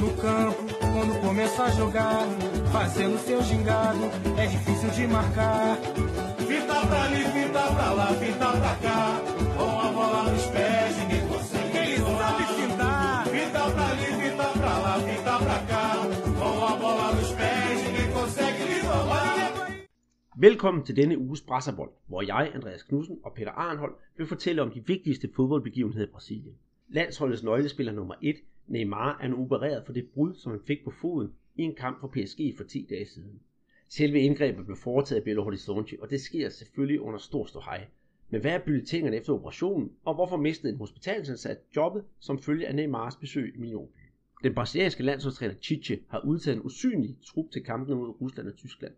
No campo, quando começa a jogar, fazendo seu gingado, é difícil de marcar. Fita pra ali, fita pra lá, fita pra cá, com a bola nos pés, ninguém consegue. Ele sabe fintar. Fita pra ali, fita pra lá, fita pra cá, com a bola nos pés, ninguém consegue lhe roubar. Velkommen til denne uges Brasserbold, hvor jeg, Andreas Knudsen og Peter Arnhold vil fortælle om de vigtigste fodboldbegivenheder i Brasilien. Landsholdets nøglespiller nummer 1, Neymar, er nu opereret for det brud, som han fik på foden i en kamp for PSG for 10 dage siden. Selve indgrebet blev foretaget af Belo Horizonte, og det sker selvfølgelig under stor ståhej. Men hvad er bulletingerne efter operationen, og hvorfor mistede en hospitalsansat jobbet som følge af Neymars besøg i millionbyen? Den brasilianske landsholdstræner Chiche har udtaget en usynlig trup til kampene mod Rusland og Tyskland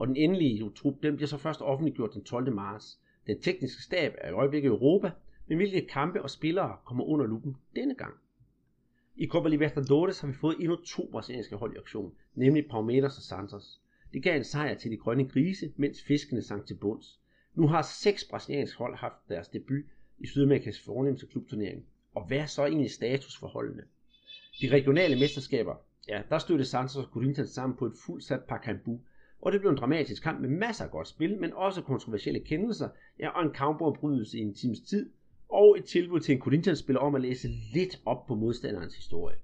og den endelige trup den bliver så først offentliggjort den 12. marts. Den tekniske stab er i øjeblikket i Europa, men hvilke kampe og spillere kommer under lupen denne gang? I Copa Libertadores har vi fået endnu to brasilianske hold i aktion, nemlig Palmeiras og Santos. Det gav en sejr til de grønne grise, mens fiskene sank til bunds. Nu har seks brasilianske hold haft deres debut i Sydamerikas fornemmeste klubturnering. Og hvad er så egentlig status for holdene? De regionale mesterskaber, ja, der stødte Santos og Corinthians sammen på et fuldsat Pacaembu, og det blev en dramatisk kamp med masser af godt spil, men også kontroversielle kendelser, ja, og en kampbrudbrydelse i en times tid, og et tilbud til en Corinthians-spiller om at læse lidt op på modstanderens historie.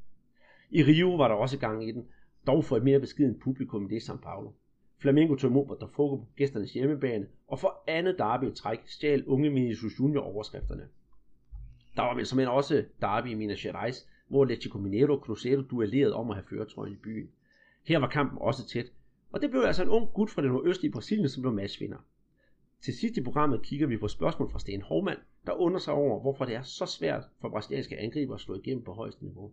I Rio var der også gang i den, dog for et mere beskeden publikum end det i São Paulo. Flamengo tog imod Botafogo på gæsternes hjemmebane, og for andet derby i træk stjal unge Vinicius Junior overskrifterne. Der var vel som også derby i Minas Gerais, hvor Atletico Mineiro og Cruzeiro duellerede om at have føretrøjen i byen. Her var kampen også tæt, og det blev altså en ung gut fra det nordøstlige Brasilien, som blev matchvinder. Til sidst i programmet kigger vi på spørgsmål fra Sten Hovmand, der undrer sig over, hvorfor det er så svært for brasilianske angriber at slå igennem på højeste niveau.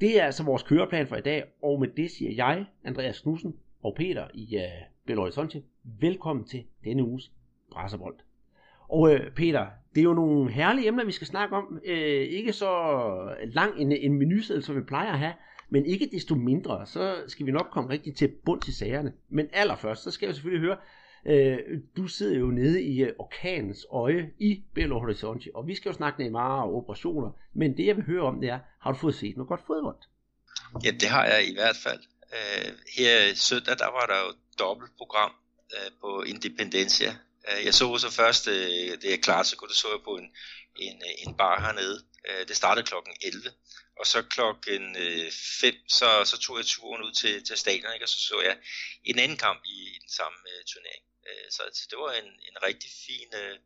Det er altså vores køreplan for i dag, og med det siger jeg, Andreas Knudsen og Peter i uh, Belo Horizonte, velkommen til denne uges Brasserbold. Og uh, Peter, det er jo nogle herlige emner, vi skal snakke om. Uh, ikke så lang en, en menuseddel, som vi plejer at have, men ikke desto mindre, så skal vi nok komme rigtig til bund til sagerne. Men allerførst, så skal jeg selvfølgelig høre, øh, du sidder jo nede i øh, orkanens øje i Belo Horizonte, og vi skal jo snakke Neymar og operationer, men det jeg vil høre om, det er, har du fået set noget godt fodbold? Ja, det har jeg i hvert fald. Øh, her søndag, der var der jo dobbeltprogram øh, på Independencia. Øh, jeg så så først øh, det er klart, så kunne det så jeg på en, en, øh, en bar hernede. Øh, det startede klokken 11, og så klokken øh, 5, så, så tog jeg turen ud til, til stadion, ikke? og så så jeg en anden kamp i, i den samme uh, turnering. Øh, så, så det var en, en rigtig fin, øh,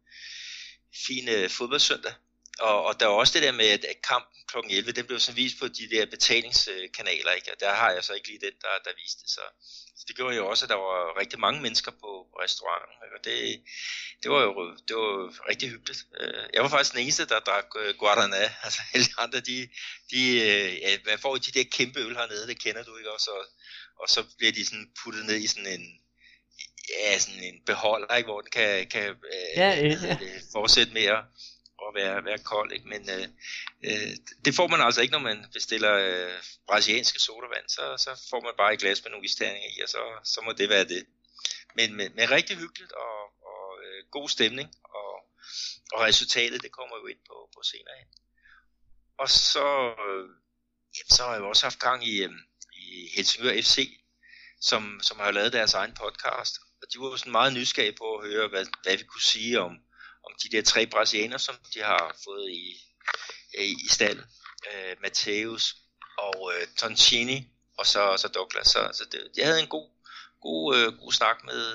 fin øh, fodboldsøndag. Og, og der var også det der med, at, kampen kl. 11, den blev så vist på de der betalingskanaler, ikke? og der har jeg så ikke lige den, der, der viste det. Så, så det gjorde jo også, at der var rigtig mange mennesker på, restauranten, og det, det, var jo det var rigtig hyggeligt. Øh, jeg var faktisk den eneste, der drak guaraná, altså alle andre, de, de ja, man får de der kæmpe øl hernede, det kender du ikke også, og, og så bliver de sådan puttet ned i sådan en, ja, sådan en beholder, ikke, hvor den kan, kan ja, ja, ja. fortsætte med at at være, være kold, ikke? men øh, øh, det får man altså ikke, når man bestiller øh, brasilianske sodavand, så, så får man bare et glas med nogle isterninger i, og så, så må det være det. Men, men, men rigtig hyggeligt og, og øh, god stemning, og, og resultatet, det kommer jo ind på, på senere hen. Og så, øh, jamen, så har jeg jo også haft gang i, øh, i Helsingør FC, som, som har lavet deres egen podcast, og de var sådan meget nysgerrige på at høre, hvad, hvad vi kunne sige om, om de der tre brasilianer, som de har fået i, i, i stallen. Øh, Mateus og øh, Toncini, og så, så Douglas. Så, så det, jeg havde en god, god, øh, god snak med,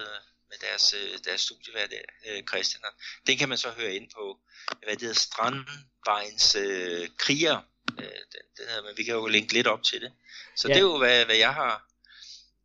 med deres, øh, deres studievært øh, Christian. Den kan man så høre ind på, hvad det hedder, Strandvejens øh, kriger. Øh, den, den hedder, men vi kan jo linke lidt op til det. Så ja. det er jo, hvad, hvad jeg har,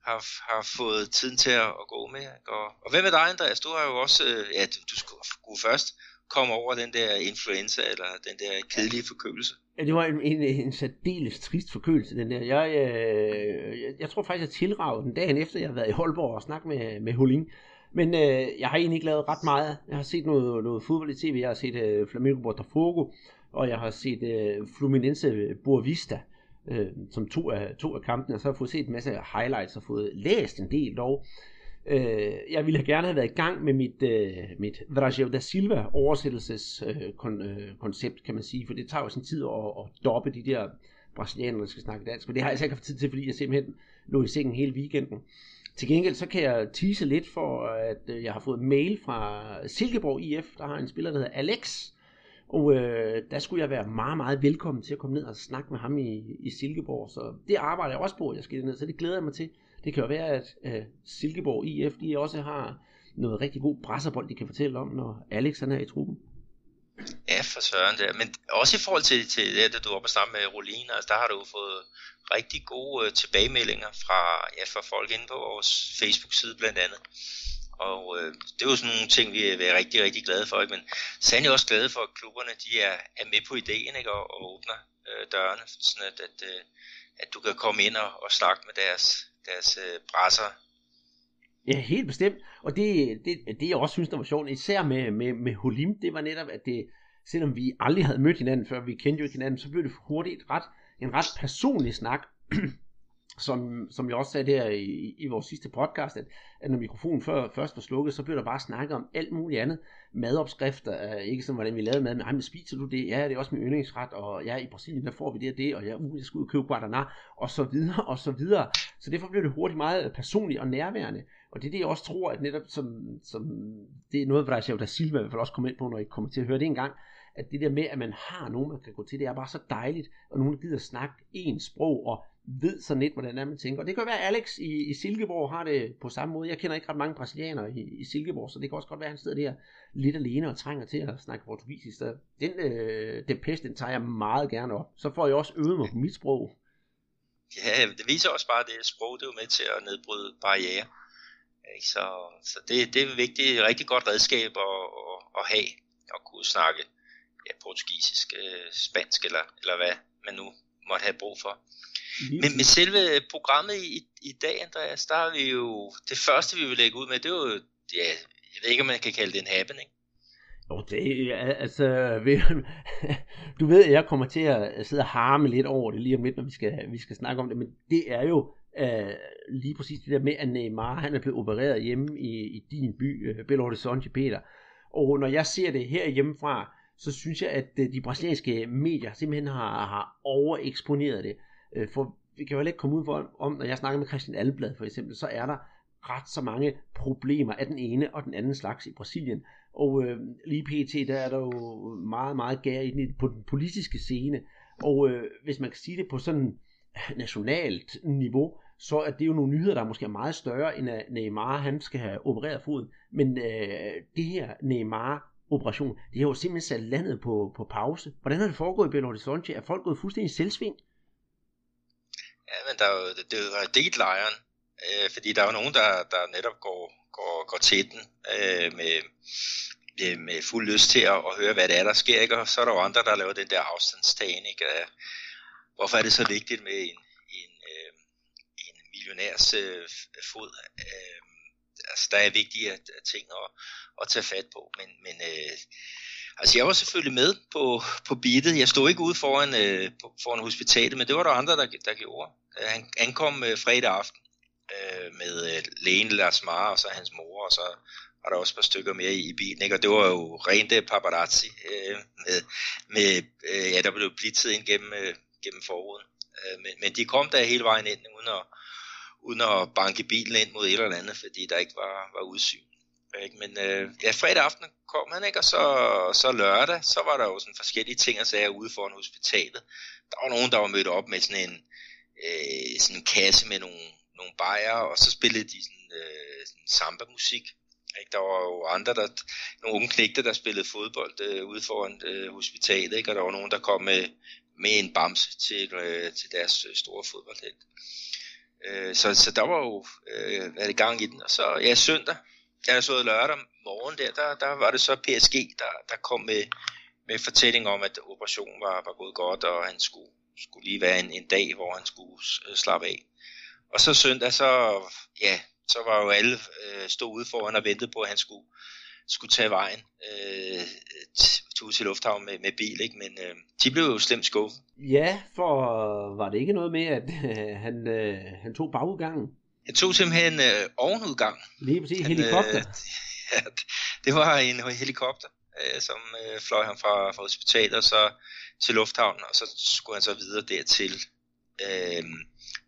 har, har fået tiden til at, at gå med. Og, og hvad med dig, Andreas? Du har jo også, øh, ja, du, du skulle først komme over den der influenza, eller den der kedelige forkølelse. Ja, det var en, en, en særdeles trist forkølelse, den der. Jeg, øh, jeg, jeg tror faktisk, jeg tilragede den dagen efter, jeg har været i Holborg og snakket med, med Holing. Men øh, jeg har egentlig ikke lavet ret meget. Jeg har set noget, noget fodbold i tv. Jeg har set øh, Flamengo Botafogo, og jeg har set øh, Fluminense Boavista øh, som to af, to af kampene, og så har jeg fået set en masse highlights og fået læst en del dog. Øh, jeg ville gerne have været i gang med mit, øh, mit Vrajev da Silva oversættelseskoncept, øh, kon, øh, koncept, kan man sige, for det tager jo sin tid at, at doppe de der brasilianere, der skal snakke dansk. Men det har jeg altså ikke haft tid til, fordi jeg simpelthen lå i sengen hele weekenden. Til gengæld så kan jeg tease lidt for, at øh, jeg har fået mail fra Silkeborg IF, der har en spiller, der hedder Alex, og øh, der skulle jeg være meget, meget velkommen til at komme ned og snakke med ham i, i Silkeborg. Så det arbejder jeg også på, at jeg skal ned, så det glæder jeg mig til. Det kan jo være, at øh, Silkeborg IF, de også har noget rigtig god brasserbold, de kan fortælle om, når Alex han er i truppen. Ja, for søren der. Men også i forhold til, til det, at du var på sammen med Rolina, altså der har du fået rigtig gode øh, tilbagemeldinger fra, ja, fra folk inde på vores Facebook-side blandt andet. Og øh, det er jo sådan nogle ting, vi er rigtig, rigtig glade for. Ikke? Men sandelig er også glade for, at klubberne de er, er med på ideen ikke? Og, og åbner øh, dørene, sådan at, at, øh, at du kan komme ind og, og snakke med deres, deres øh, brasser. Ja, helt bestemt. Og det, det, det jeg også synes, der var sjovt, især med, med, med Holim, det var netop, at det, selvom vi aldrig havde mødt hinanden før, vi kendte jo ikke hinanden, så blev det hurtigt ret, en ret personlig snak. som, som jeg også sagde her i, i vores sidste podcast, at, at når mikrofonen før, først var slukket, så blev der bare snakket om alt muligt andet. Madopskrifter, øh, ikke som hvordan vi lavede mad, men, men spiser du det? Ja, det er også min yndlingsret, og ja, i Brasilien, der får vi det og det, og ja, uh, jeg skal ud og købe Guaraná, og så videre, og så videre. Så derfor blev det hurtigt meget øh, personligt og nærværende. Og det er det, jeg også tror, at netop som, som det er noget, Brasil da Silva i hvert fald også kommer ind på, når I kommer til at høre det en gang, at det der med, at man har nogen, man kan gå til, det er bare så dejligt, og nogen, gider snakke en sprog, og ved så lidt, hvordan er, man tænker. Og det kan være, at Alex i, i Silkeborg har det på samme måde. Jeg kender ikke ret mange brasilianere i, i Silkeborg, så det kan også godt være, at han sidder der lidt alene og trænger til at snakke portugisisk. Så den, øh, den pest, den tager jeg meget gerne op. Så får jeg også øvet mig på mit sprog. Ja, det viser også bare, at det sprog det er med til at nedbryde barriere. Så, så det, det er et vigtigt, rigtig godt redskab at, at, at have, at kunne snakke ja, portugisisk, øh, spansk eller, eller hvad man nu måtte have brug for. Men med selve programmet i, i dag, Andreas, der har vi jo, det første vi vil lægge ud med, det er jo, ja, jeg ved ikke, om man kan kalde det en happening. Jo, det er, altså, du ved, at jeg kommer til at sidde og harme lidt over det lige om lidt, når vi skal, vi skal snakke om det, men det er jo uh, lige præcis det der med, at Neymar, han er blevet opereret hjemme i, i din by, uh, Belo Horizonte, Peter. Og når jeg ser det her hjemmefra, så synes jeg, at øh, de brasilianske medier simpelthen har, har overeksponeret det. Øh, for vi kan jo ikke komme ud for, om, når jeg snakker med Christian Alblad for eksempel, så er der ret så mange problemer af den ene og den anden slags i Brasilien. Og øh, lige pt, der er der jo meget, meget gær i den, på den politiske scene. Og øh, hvis man kan sige det på sådan nationalt niveau, så er det jo nogle nyheder, der måske er meget større, end at Neymar han skal have opereret foden. Men øh, det her Neymar operation, det har jo simpelthen sat landet på, på pause. Hvordan har det foregået i Belo Horizonte? Er folk gået fuldstændig selvsving? Ja, men der er jo, det, det er jo delt lejren, øh, fordi der er jo nogen, der, der netop går, går, går til den øh, med, med, med fuld lyst til at, at høre, hvad det er, der sker, ikke? og så er der jo andre, der laver den der afstandstagen, ikke? hvorfor er det så vigtigt med en, en, øh, en millionærs øh, fod? Øh, altså, der er vigtige øh, ting at, at tage fat på, men, men øh, Altså jeg var selvfølgelig med på, på beatet. Jeg stod ikke ude foran, øh, foran hospitalet, men det var der andre, der, der gjorde. Øh, han ankom øh, fredag aften øh, med øh, lægen Lars Mare og så hans mor, og så var der også et par stykker mere i, i bilen. Ikke? Og det var jo rent øh, paparazzi, øh, med, med, øh, ja, der blev blitzet ind gennem, øh, gennem forruden. Øh, men, men de kom der hele vejen ind, uden at, uden at banke bilen ind mod et eller andet, fordi der ikke var, var udsyn. Ikke? Men øh, ja, fredag aften kom han, ikke? og så, så lørdag, så var der jo sådan forskellige ting og sager ude foran hospitalet. Der var nogen, der var mødt op med sådan en, øh, sådan en kasse med nogle, nogle bajer, og så spillede de sådan, øh, sådan samba-musik. Ikke? Der var jo andre, der, nogle unge knægte, der spillede fodbold øh, ude foran øh, hospitalet, ikke? og der var nogen, der kom med, med en bamse til, øh, til deres øh, store fodboldhelt. Øh, så, så der var jo øh, det gang i den. Og så, ja, søndag, da jeg så lørdag morgen der, der, der var det så PSG, der, der kom med, med fortælling om, at operationen var, var gået godt, og han skulle, skulle lige være en, en dag, hvor han skulle øh, slappe af. Og så søndag, så, ja, så var jo alle øh, stod ude foran og ventede på, at han skulle, skulle tage vejen øh, til, til lufthavn med, med bil, ikke? men øh, de blev jo slemt skuffet. Ja, for var det ikke noget med, at øh, han, øh, han tog bagudgangen? Han tog simpelthen øh, ovenudgang. Lige præcis, han, helikopter. Øh, ja, det var en helikopter, øh, som øh, fløj ham fra, fra hospitalet, og så til lufthavnen, og så skulle han så videre dertil øh,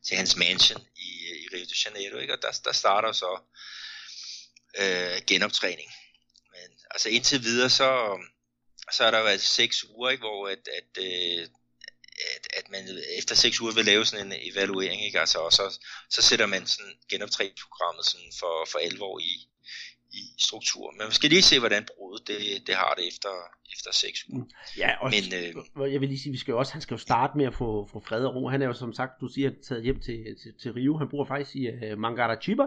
til hans mansion i, i Rio de Janeiro, ikke? og der, der starter så øh, genoptræning. Men altså indtil videre, så, så har der været seks uger, ikke? hvor at, at, øh, at, at man efter seks uger vil lave sådan en evaluering, ikke? Altså, og så, så sætter man sådan genoptræningsprogrammet sådan for, for alvor i, i struktur. Men vi skal lige se, hvordan brudet det, det har det efter, efter seks uger. Ja, og Men, øh, jeg vil lige sige, vi skal jo også, han skal jo starte med at få, få fred og ro. Han er jo som sagt, du siger, taget hjem til, til, til Rio. Han bor faktisk i uh, Mangarachiba,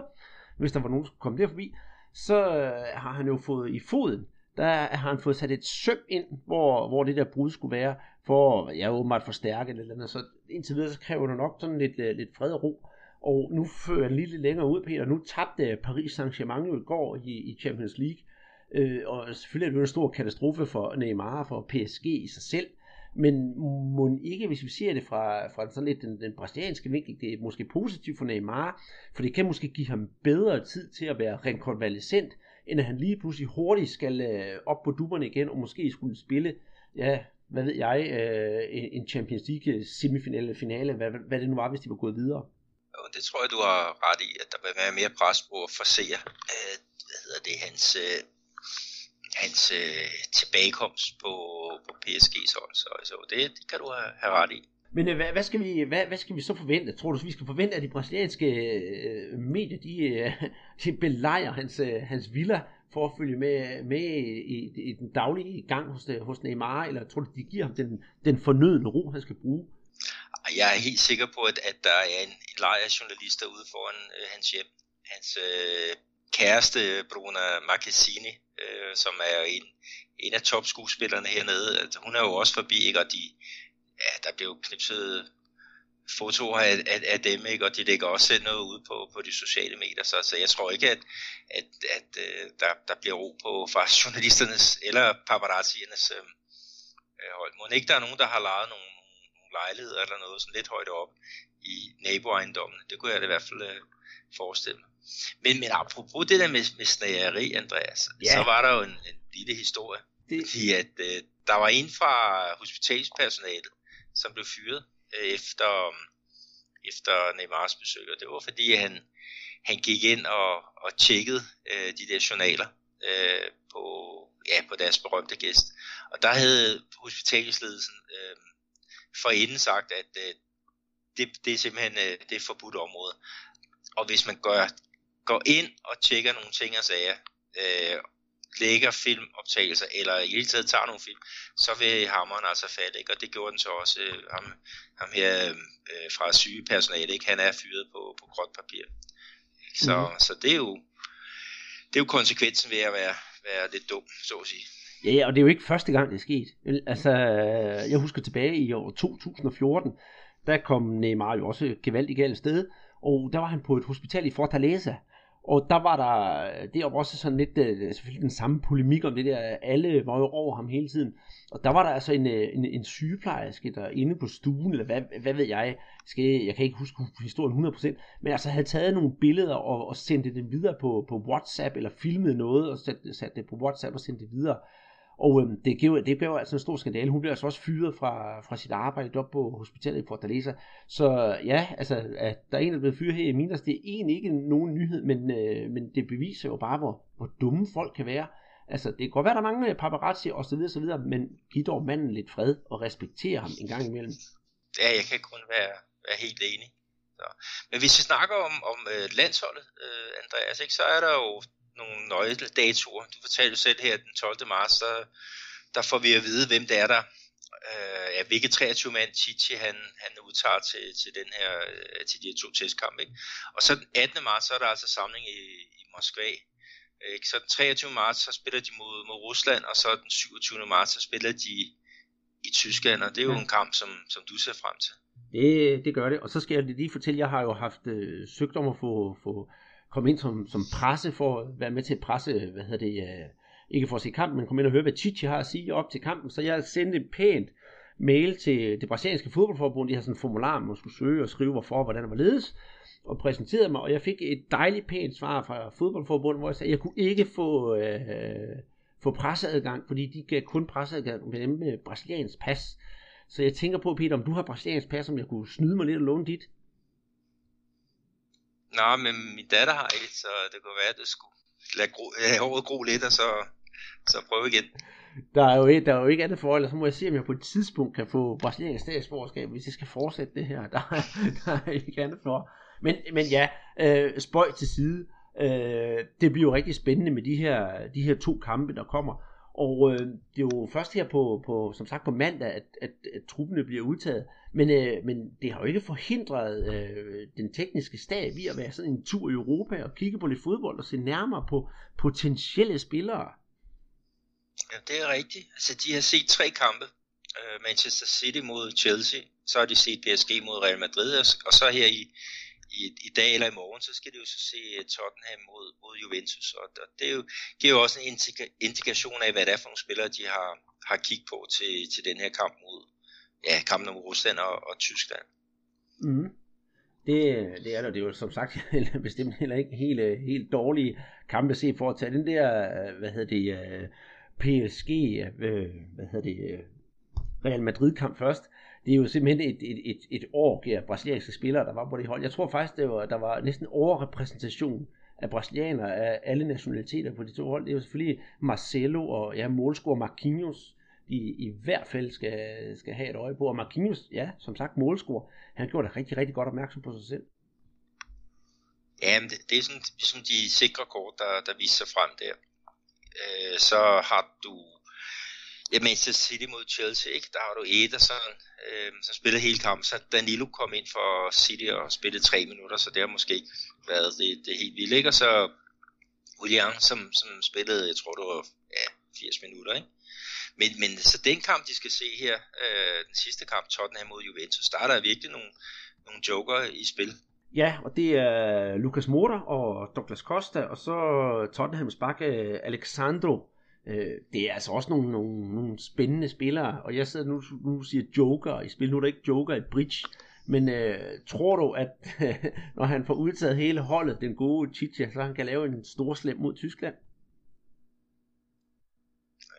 hvis der var nogen, der skulle komme der forbi. Så uh, har han jo fået i foden, der har han fået sat et søm ind, hvor, hvor det der brud skulle være, for jeg ja, åbenbart forstærke eller andet. Så indtil videre, så kræver det nok sådan lidt, øh, lidt fred og ro. Og nu fører jeg lige lidt længere ud, Peter. Nu tabte Paris Saint-Germain jo i går i, i Champions League. Øh, og selvfølgelig er det jo en stor katastrofe for Neymar og for PSG i sig selv. Men må ikke, hvis vi ser det fra, fra sådan lidt den, den brasilianske vinkel, det er måske positivt for Neymar, for det kan måske give ham bedre tid til at være rekonvalescent, end at han lige pludselig hurtigt skal øh, op på duberne igen, og måske skulle spille, ja, hvad ved jeg, øh, en Champions League øh, semifinale finale, hvad, hvad det nu var, hvis de var gået videre. Jo, det tror jeg, du har ret i, at der vil være mere pres på at forsere, øh, hvad hedder det, hans, øh, hans øh, tilbagekomst på, på PSG's hold. Så, så det, det kan du have, have ret i. Men øh, hvad, hvad, skal vi, hvad, hvad skal vi så forvente? Tror du, vi skal forvente, at de brasilianske øh, medier, de, øh, de belejer hans, øh, hans villa for at følge med, med i, i, den daglige gang hos, øh, hos Neymar, eller tror du, de giver ham den, den fornødende ro, han skal bruge? Jeg er helt sikker på, at, at der er en, en lejr journalister ude foran øh, hans hjem. Hans øh, kæreste, Bruna Marquezine, øh, som er en, en af topskuespillerne hernede, altså, hun er jo også forbi, ikke? og de, ja, der blev knipset fotoer af, af, af dem, ikke? og de lægger også selv noget ud på, på de sociale medier, så, så jeg tror ikke, at, at, at uh, der, der bliver ro på fra journalisternes eller paparazziernes øh, øh, hold. Må ikke der er nogen, der har lejet nogle, nogle lejligheder eller noget sådan lidt højt op i naboejendommen. Det kunne jeg da i hvert fald uh, forestille mig. Men, men apropos det der med, med snageri, Andreas, ja. så var der jo en, en lille historie. Det... Fordi at øh, der var en fra hospitalspersonalet, som blev fyret øh, efter, um, efter Neymars besøg, og det var fordi han, han gik ind og, og tjekkede øh, de der journaler øh, på, ja, på deres berømte gæst. Og der havde hospitalsledelsen øh, forinden sagt, at øh, det, det er simpelthen øh, det er forbudt område. Og hvis man gør går ind og tjekker nogle ting og sager, øh, lægger filmoptagelser, eller i hele taget tager nogle film, så vil hammeren altså falde, ikke? og det gjorde den så også, øh, ham, ham her øh, fra sygepersonale, ikke? han er fyret på, på gråt papir. Så, mm. så det er jo det er jo konsekvensen ved at være, være lidt dum, så at sige. Ja, og det er jo ikke første gang, det er sket. Altså, jeg husker tilbage i år 2014, der kom Neymar jo også gevaldigt galt sted, og der var han på et hospital i Fortaleza, og der var der, det var også sådan lidt, øh, selvfølgelig den samme polemik om det der, alle var jo over ham hele tiden. Og der var der altså en, øh, en, en sygeplejerske, der inde på stuen, eller hvad, hvad ved jeg, skal, jeg kan ikke huske historien 100%, men altså havde taget nogle billeder og, og sendt det videre på, på WhatsApp, eller filmet noget og sat, sat det på WhatsApp og sendt det videre. Og øhm, det, blev, det blev altså en stor skandale. Hun blev altså også fyret fra, fra sit arbejde op på hospitalet i Fortaleza. Så ja, altså, at der er en, der er blevet fyret her i Minas, det er egentlig ikke nogen nyhed, men, øh, men det beviser jo bare, hvor, hvor dumme folk kan være. Altså, det kan godt være, der mangler mange paparazzi og så videre, så videre, men giv dog manden lidt fred og respekter ham en gang imellem. Ja, jeg kan kun være, være helt enig. Så. Men hvis vi snakker om, om øh, landsholdet, øh, Andreas, ikke, så er der jo nogle nøgledatoer. Du fortalte selv her den 12. marts, der, der får vi at vide, hvem det er, der øh, ja, hvilke 23 mand Chichi han, han udtager til, til, den her, øh, til de her to testkampe. Ikke? Og så den 18. marts, så er der altså samling i, i Moskva. Ikke? Så den 23. marts, så spiller de mod, mod Rusland, og så den 27. marts, så spiller de i Tyskland, og det er jo ja. en kamp, som, som du ser frem til. Det, det gør det, og så skal jeg lige fortælle, jeg har jo haft øh, søgt om at få, få komme ind som, som presse for at være med til at presse, hvad hedder det, uh, ikke for at se kampen, men komme ind og høre, hvad Chichi har at sige op til kampen. Så jeg sendte et pænt mail til det brasilianske fodboldforbund, de har sådan en formular, man skulle søge og skrive, hvorfor, hvordan det var ledes, og præsenterede mig, og jeg fik et dejligt pænt svar fra fodboldforbundet, hvor jeg sagde, at jeg kunne ikke få, øh, få presseadgang, fordi de gav kun presseadgang med dem med brasiliansk pas. Så jeg tænker på, Peter, om du har brasiliansk pas, om jeg kunne snyde mig lidt og låne dit? Nej, men min datter har et, så det kunne være, at det skulle lade gro, håret gro lidt, og så, så prøve igen. Der er, jo, der er jo ikke andet forhold, så må jeg se, om jeg på et tidspunkt kan få brasiliansk statsborgerskab, hvis jeg skal fortsætte det her. Der er, der er ikke andet for. Men, men ja, øh, spøj til side. Øh, det bliver jo rigtig spændende med de her, de her to kampe, der kommer. Og øh, det er jo først her på, på, som sagt på mandag, at, at, at truppene bliver udtaget. Men, øh, men det har jo ikke forhindret øh, den tekniske stab i at være sådan en tur i Europa og kigge på lidt fodbold og se nærmere på potentielle spillere. Ja, det er rigtigt. Altså, de har set tre kampe. Øh, Manchester City mod Chelsea, så har de set PSG mod Real Madrid, og så her i, i, i dag eller i morgen, så skal de jo så se øh, Tottenham mod, mod Juventus, og, og det er jo, giver jo også en indika- indikation af, hvad det er for nogle spillere, de har, har kigget på til, til den her kamp mod, ja, kampen mod Rusland og, og Tyskland. Mm. Det, det er det er jo som sagt bestemt heller ikke helt, øh, helt dårlige kampe at se for at tage den der, øh, hvad hedder det, PSG, hvad hedder det, Real Madrid kamp først. Det er jo simpelthen et, et, et, et år af brasilianske spillere, der var på det hold. Jeg tror faktisk, det var, der var næsten overrepræsentation af brasilianere af alle nationaliteter på de to hold. Det er jo selvfølgelig Marcelo og ja, målscorer Marquinhos, de i hvert fald skal, skal have et øje på. Og Marquinhos, ja, som sagt målscorer, han gjorde det rigtig, rigtig godt opmærksom på sig selv. Ja, men det, det er sådan, sådan de sikre kort, der, der viser sig frem der øh, så har du ja, Manchester City mod Chelsea, ikke? der har du Ederson, øh, som spillede hele kampen, så Danilo kom ind for City og spillede tre minutter, så det har måske ikke været det, det helt vildt, ikke? og så William, som, som spillede, jeg tror det var ja, 80 minutter, ikke? Men, men så den kamp, de skal se her, øh, den sidste kamp, Tottenham mod Juventus, der er der virkelig nogle, nogle joker i spil. Ja, og det er Lucas Moura og Douglas Costa, og så Tottenhams bakke Alexandro. Øh, det er altså også nogle, nogle, nogle spændende spillere, og jeg sidder nu, nu siger Joker i spil. Nu er der ikke Joker i bridge, men øh, tror du, at når han får udtaget hele holdet, den gode Chicha, så han kan lave en stor slem mod Tyskland?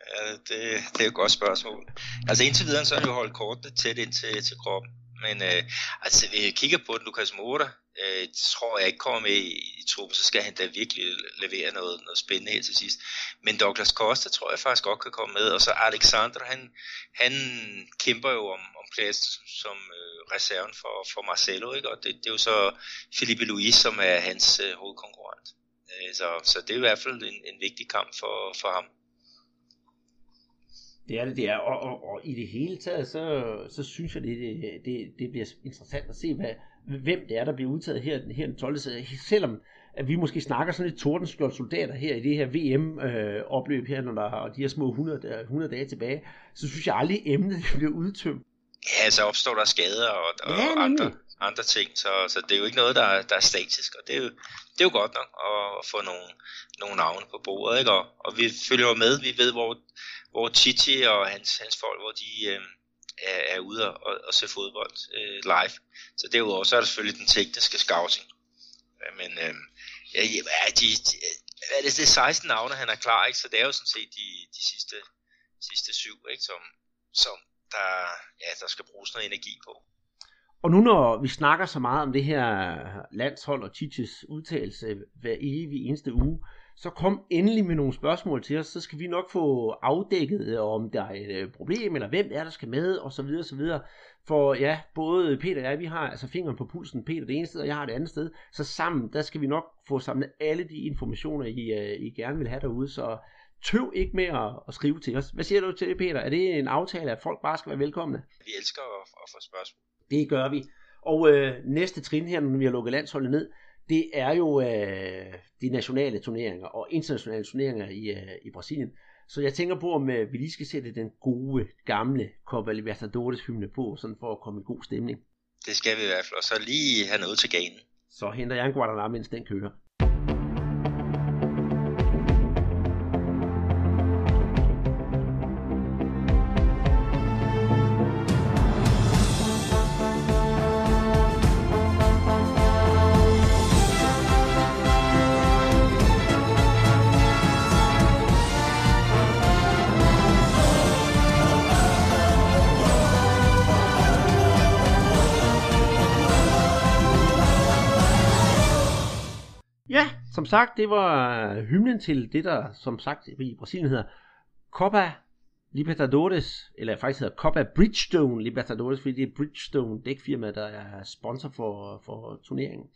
Ja, det, det er et godt spørgsmål. Altså indtil videre, så har han jo holdt kortene tæt ind til, til kroppen. Men øh, altså, vi kigger på den, Lukas Mota, øh, tror jeg ikke kommer med i, i truppen, så skal han da virkelig levere noget, noget spændende her til sidst. Men Douglas Costa tror jeg faktisk godt kan komme med, og så Alexander, han, han kæmper jo om, om pladsen som, som øh, reserven for, for Marcelo, ikke? og det, det er jo så Felipe Luis, som er hans øh, hovedkonkurrent. Øh, så, så det er i hvert fald en, en vigtig kamp for, for ham. Det er det, det er. Og, og, og i det hele taget, så, så synes jeg, det, det, det bliver interessant at se, hvad, hvem det er, der bliver udtaget her, her den 12. Så selvom at vi måske snakker sådan lidt tordenskjold soldater her i det her VM-opløb øh, her, når der er de her små 100, 100 dage tilbage, så synes jeg aldrig, emnet bliver udtømt. Ja, så opstår der skader og, og ja, andre, andre ting, så, så det er jo ikke noget, der, der er statisk, og det er jo, det er jo godt nok at få nogle, nogle navne på bordet, ikke? Og, og vi følger jo med, vi ved, hvor, hvor Chichi og hans, hans folk, hvor de øh, er, er ude og, og se fodbold øh, live. Så derudover, så er der selvfølgelig den tekniske scouting. Øh, men øh, ja, de, de, er det, det er 16 navne, han er klar, ikke? så det er jo sådan set de, de sidste, sidste syv, ikke? Som, som der, ja, der skal bruges noget energi på. Og nu når vi snakker så meget om det her landshold og Chichis udtalelse hver evig eneste uge, så kom endelig med nogle spørgsmål til os, så skal vi nok få afdækket, om der er et øh, problem, eller hvem er der skal med, og så videre, og så videre. For ja, både Peter og jeg, vi har altså fingeren på pulsen, Peter det ene sted, og jeg har det andet sted, så sammen, der skal vi nok få samlet alle de informationer, I, uh, I gerne vil have derude, så tøv ikke med at, at skrive til os. Hvad siger du til det, Peter? Er det en aftale, at folk bare skal være velkomne? Vi elsker at, at få spørgsmål. Det gør vi. Og øh, næste trin her, når vi har lukket landsholdet ned, det er jo øh, de nationale turneringer og internationale turneringer i, øh, i Brasilien. Så jeg tænker på, om øh, vi lige skal sætte den gode, gamle Copa Libertadores hymne på, sådan for at komme i god stemning. Det skal vi i hvert fald, og så lige have noget til ganen. Så henter jeg en Guadalajara, mens den kører. Sagt, det var øh, hymnen til det, der som sagt i Brasilien hedder Copa Libertadores, eller faktisk hedder Copa Bridgestone Libertadores, fordi det er Bridgestone dækfirma, der er sponsor for, for turneringen.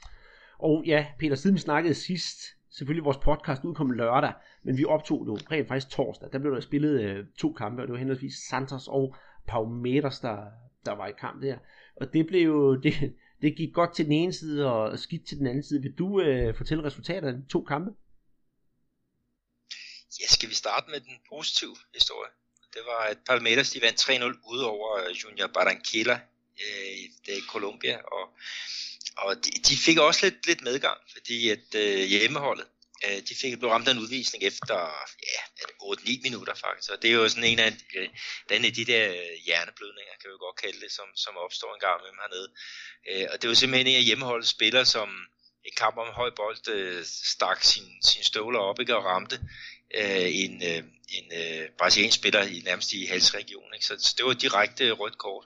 Og ja, Peter, siden vi snakkede sidst, selvfølgelig vores podcast udkom lørdag, men vi optog det rent faktisk torsdag. Der blev der spillet øh, to kampe, og det var henholdsvis Santos og Palmeiras, der, der var i kamp der. Og det blev det, det gik godt til den ene side og skidt til den anden side. Vil du øh, fortælle resultaterne af de to kampe? Ja, skal vi starte med den positive historie? Det var, at Palmeiras de vandt 3-0 ud over øh, Junior Barranquilla øh, i Colombia, og, og de, de fik også lidt, lidt medgang, fordi at øh, hjemmeholdet, øh, de fik blev ramt af en udvisning efter ja, 8-9 minutter faktisk, og det er jo sådan en af, de, den af de der øh, hjerneblødninger, kan vi godt kalde det, som, som opstår en gang med dem hernede. Øh, og det var simpelthen en af hjemmeholdets spillere, som en kamp om høj bold øh, stak sin, sin støvler op ikke, og ramte øh, en, øh, en øh, brasiliansk spiller i nærmest i halsregionen. Ikke? Så, så det var direkte rødt kort.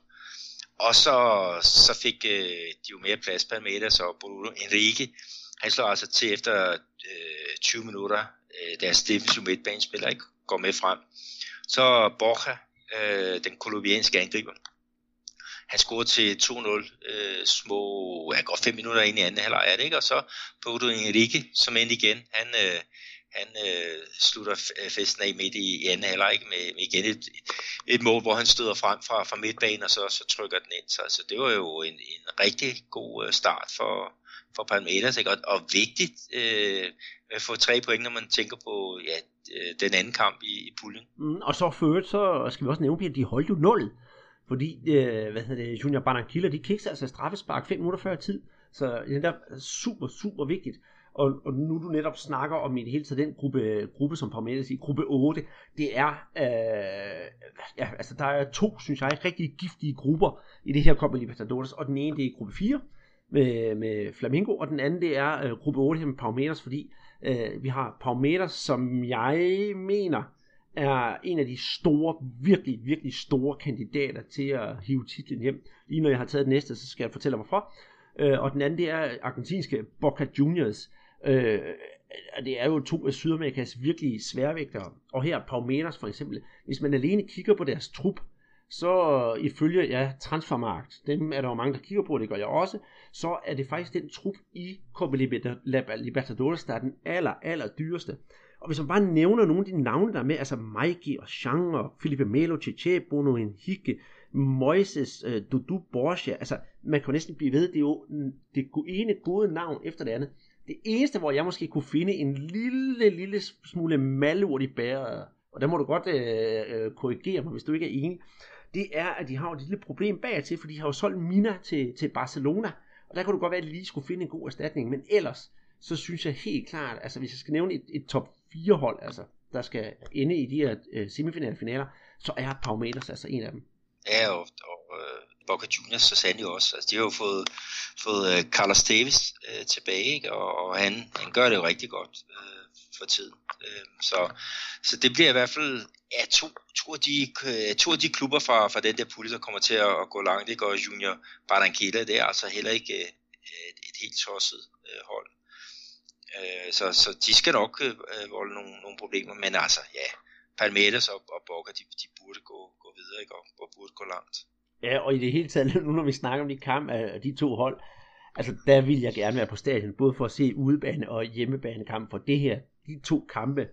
Og så, så fik øh, de jo mere plads, Palmeiras og Bruno Enrique. Han slår altså til efter øh, 20 minutter, øh, deres defensive midtbanespiller ikke går med frem. Så Borja, øh, den kolumbianske angriber, han scorede til 2-0 øh, små, ja, går 5 minutter ind i anden halvleg, er det ikke? Og så Bodo Enrique, som end igen, han, øh, han øh, slutter øh, festen af midt i, i anden halvleg med, med igen et, et mål, hvor han støder frem fra, fra midtbanen, og så, så trykker den ind. Så, så det var jo en, en rigtig god øh, start for, for Palmeiras, ikke? Og, og vigtigt øh, at få tre point, når man tænker på ja, øh, den anden kamp i, i puljen. Mm, og så ført, så skal vi også nævne, at de holdt jo 0. Fordi, øh, hvad hedder det, Junior Barranquilla, de kiggede altså straffespark 5 minutter før tid. Så det er super, super vigtigt. Og, og nu du netop snakker om i det hele taget den gruppe, gruppe som Palmeiras i, gruppe 8, det er, øh, ja, altså der er to, synes jeg, rigtig giftige grupper i det her Copa Libertadores, og den ene det er gruppe 4 med, med Flamingo, og den anden det er øh, gruppe 8 her med Palmeiras, fordi øh, vi har Palmeiras, som jeg mener er en af de store, virkelig, virkelig store kandidater til at hive titlen hjem. Lige når jeg har taget den næste, så skal jeg fortælle hvorfor. Øh, og den anden det er argentinske Boca Juniors, Øh, det er jo to af Sydamerikas virkelig sværvægtere. Og her Palmeiras for eksempel. Hvis man alene kigger på deres trup, så ifølge ja, transfermarkt, dem er der jo mange, der kigger på, det gør jeg også, så er det faktisk den trup i Copa Libertadores, der er den aller, aller dyreste. Og hvis man bare nævner nogle af de navne, der er med, altså Mikey og Chang og Felipe Melo, Cheche, Bruno Henrique, Moises, uh, Dudu Borgia, altså man kan næsten blive ved, det er jo det ene gode navn efter det andet. Det eneste, hvor jeg måske kunne finde en lille, lille smule malurt i bæret, og der må du godt øh, øh korrigere mig, hvis du ikke er enig, det er, at de har et lille problem bagtil, for de har jo solgt Mina til, til Barcelona, og der kunne du godt være, at de lige skulle finde en god erstatning, men ellers, så synes jeg helt klart, altså hvis jeg skal nævne et, et top 4 hold, altså, der skal ende i de her øh, semifinalfinaler, så er Palmeiras altså en af dem. Ja, og, og øh, Boca Juniors så sandelig også. Altså, de har jo fået, fået øh, Carlos Davis øh, tilbage, ikke? Og, og han, han gør det jo rigtig godt Øh, for tiden. Uh, så, så det bliver i hvert fald ja, to, to, af de, øh, to af de klubber fra, fra den der pulje, der kommer til at, at gå langt. Det går Junior Barranquilla, det er altså heller ikke øh, et, et helt tosset øh, hold. Uh, så, så de skal nok volde nogle, nogle problemer, men altså, ja, Palmeiras og, og Boca, de, de burde gå, gå videre, ikke? Og, og burde gå langt. Ja, og i det hele taget, nu når vi snakker om de kamp af de to hold, altså der vil jeg gerne være på stadion, både for at se udebane og hjemmebanekamp, for det her, de to kampe,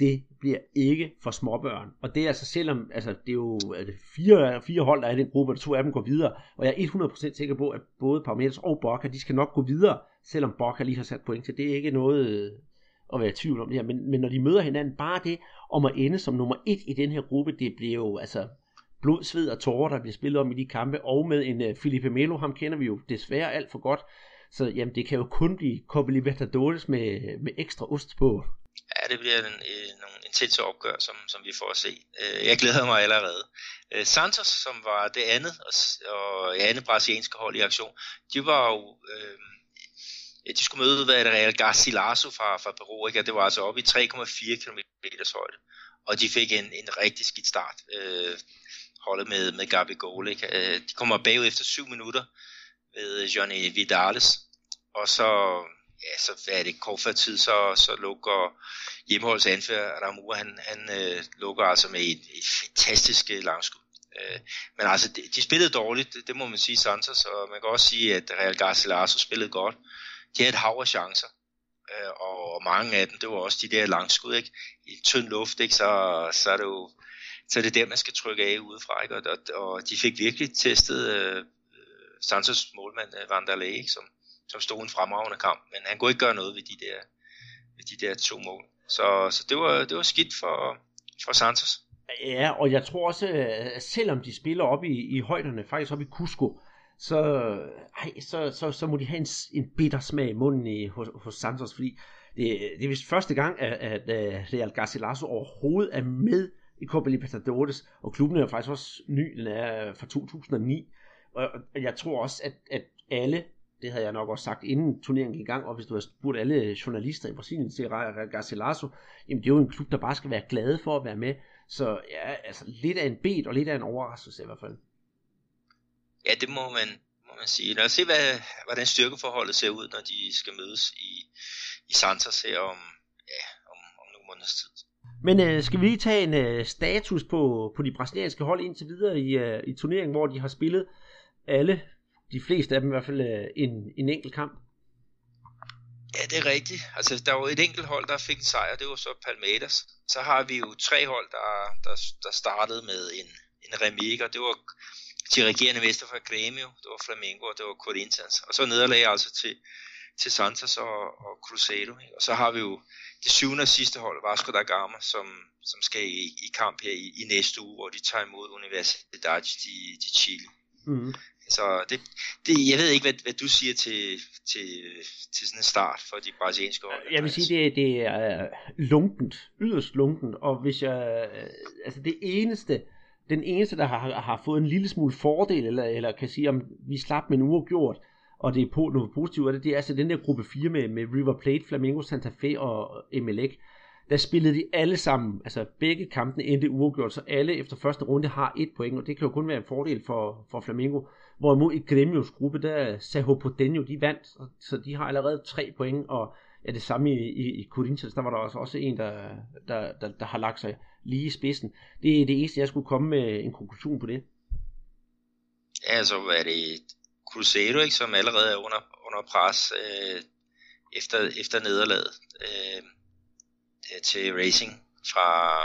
det bliver ikke for småbørn. Og det er altså selvom, altså det er jo er det fire, fire hold, der er i den gruppe, og to af dem går videre, og jeg er 100% sikker på, at både Parmeters og Bokka, de skal nok gå videre, selvom Bokka lige har sat point til. Det er ikke noget øh, at være i tvivl om det her, men, men når de møder hinanden, bare det om at ende som nummer et i den her gruppe, det bliver jo, altså, blod, sved og tårer, der bliver spillet om i de kampe, og med en uh, Felipe Melo, ham kender vi jo desværre alt for godt, så jamen, det kan jo kun blive Copa Libertadores med, med ekstra ost på. Ja, det bliver en, en, nogle intense opgør, som, som vi får at se. Øh, jeg glæder mig allerede. Øh, Santos, som var det andet, og, og ja, andet brasilianske hold i aktion, de var jo... Øh, de skulle møde hvad det, Real Garcilaso fra, fra Peru, ikke? og det var altså oppe i 3,4 km højde. Og de fik en, en rigtig skidt start. øh, holdet med, med Gabi Gole. Øh, de kommer bagud efter 7 minutter ved Johnny Vidales, og så, ja, så er det, kort før tid, så, så lukker hjemmeholdets anfører Ramur, han, han øh, lukker altså med et, et fantastisk øh, langskud. Øh, men altså, de, de spillede dårligt, det, det må man sige Santos, og man kan også sige, at Real Garcilaso spillede godt. De havde et hav af chancer, øh, og mange af dem, det var også de der langskud, ikke? I tynd luft, ikke? Så, så er det jo så er det der, man skal trykke af udefra, ikke? Og, og, og de fik virkelig testet øh, Santos målmand øh, Vanderlei, ikke? Som, som stod en fremragende kamp, men han kunne ikke gøre noget ved de der, ved de der to mål. Så, så det, var, det var skidt for, for Santos. Ja, og jeg tror også, at selvom de spiller op i, i højderne, faktisk op i Cusco, så, ej, så, så, så må de have en, en bitter smag i munden i, hos, hos Santos, fordi det, det er vist første gang, at, at, at Real Garcilaso overhovedet er med i Copa Libertadores, og klubben er faktisk også ny, den er fra 2009, og jeg tror også, at, at alle det havde jeg nok også sagt inden turneringen gik i gang, og hvis du havde spurgt alle journalister i Brasilien til Garcilaso, jamen det er jo en klub, der bare skal være glade for at være med. Så ja, altså lidt af en bed og lidt af en overraskelse i hvert fald. Ja, det må man, må man sige. Lad os se, hvad, hvordan styrkeforholdet ser ud, når de skal mødes i, i Santos her om, ja, om, om nogle måneders tid. Men øh, skal vi lige tage en øh, status på, på de brasilianske hold indtil videre i, øh, i turneringen, hvor de har spillet alle de fleste af dem i hvert fald øh, en, en enkelt kamp. Ja, det er rigtigt. Altså, der var et enkelt hold, der fik en sejr, det var så Palmeiras. Så har vi jo tre hold, der, der, der startede med en, en remig, og det var de regerende mester fra Grêmio, det var Flamengo, og det var Corinthians. Og så nederlag altså til, til Santos og, og Cruzeiro. Og så har vi jo det syvende og sidste hold, Vasco da Gama, som, som skal i, i kamp her i, i næste uge, hvor de tager imod Universidad de, de Chile. Mm. Så det, det, jeg ved ikke, hvad, hvad du siger til, til, til sådan en start for de brasilianske hold. Jeg vil sige, det, det er øh, lunkent, yderst lunkent, og hvis jeg, øh, altså det eneste, den eneste, der har, har fået en lille smule fordel, eller, eller kan sige, om vi slap med en uafgjort, og det er på noget positivt af det, det er altså den der gruppe 4 med, med River Plate, Flamengo, Santa Fe og Emelec der spillede de alle sammen, altså begge kampene endte uafgjort, så alle efter første runde har et point, og det kan jo kun være en fordel for, for Flamengo. Hvorimod i Gremios gruppe, der Saho Podenio, de vandt, så de har allerede tre point, og ja, det samme i, i, i Corinthians, der var der også, også en, der, der, der, der har lagt sig lige i spidsen. Det er det eneste, jeg skulle komme med en konklusion på det. Ja, så er det Cruzeiro, ikke, som allerede er under, under pres øh, efter, efter nederlaget. Øh, Øh, til racing fra,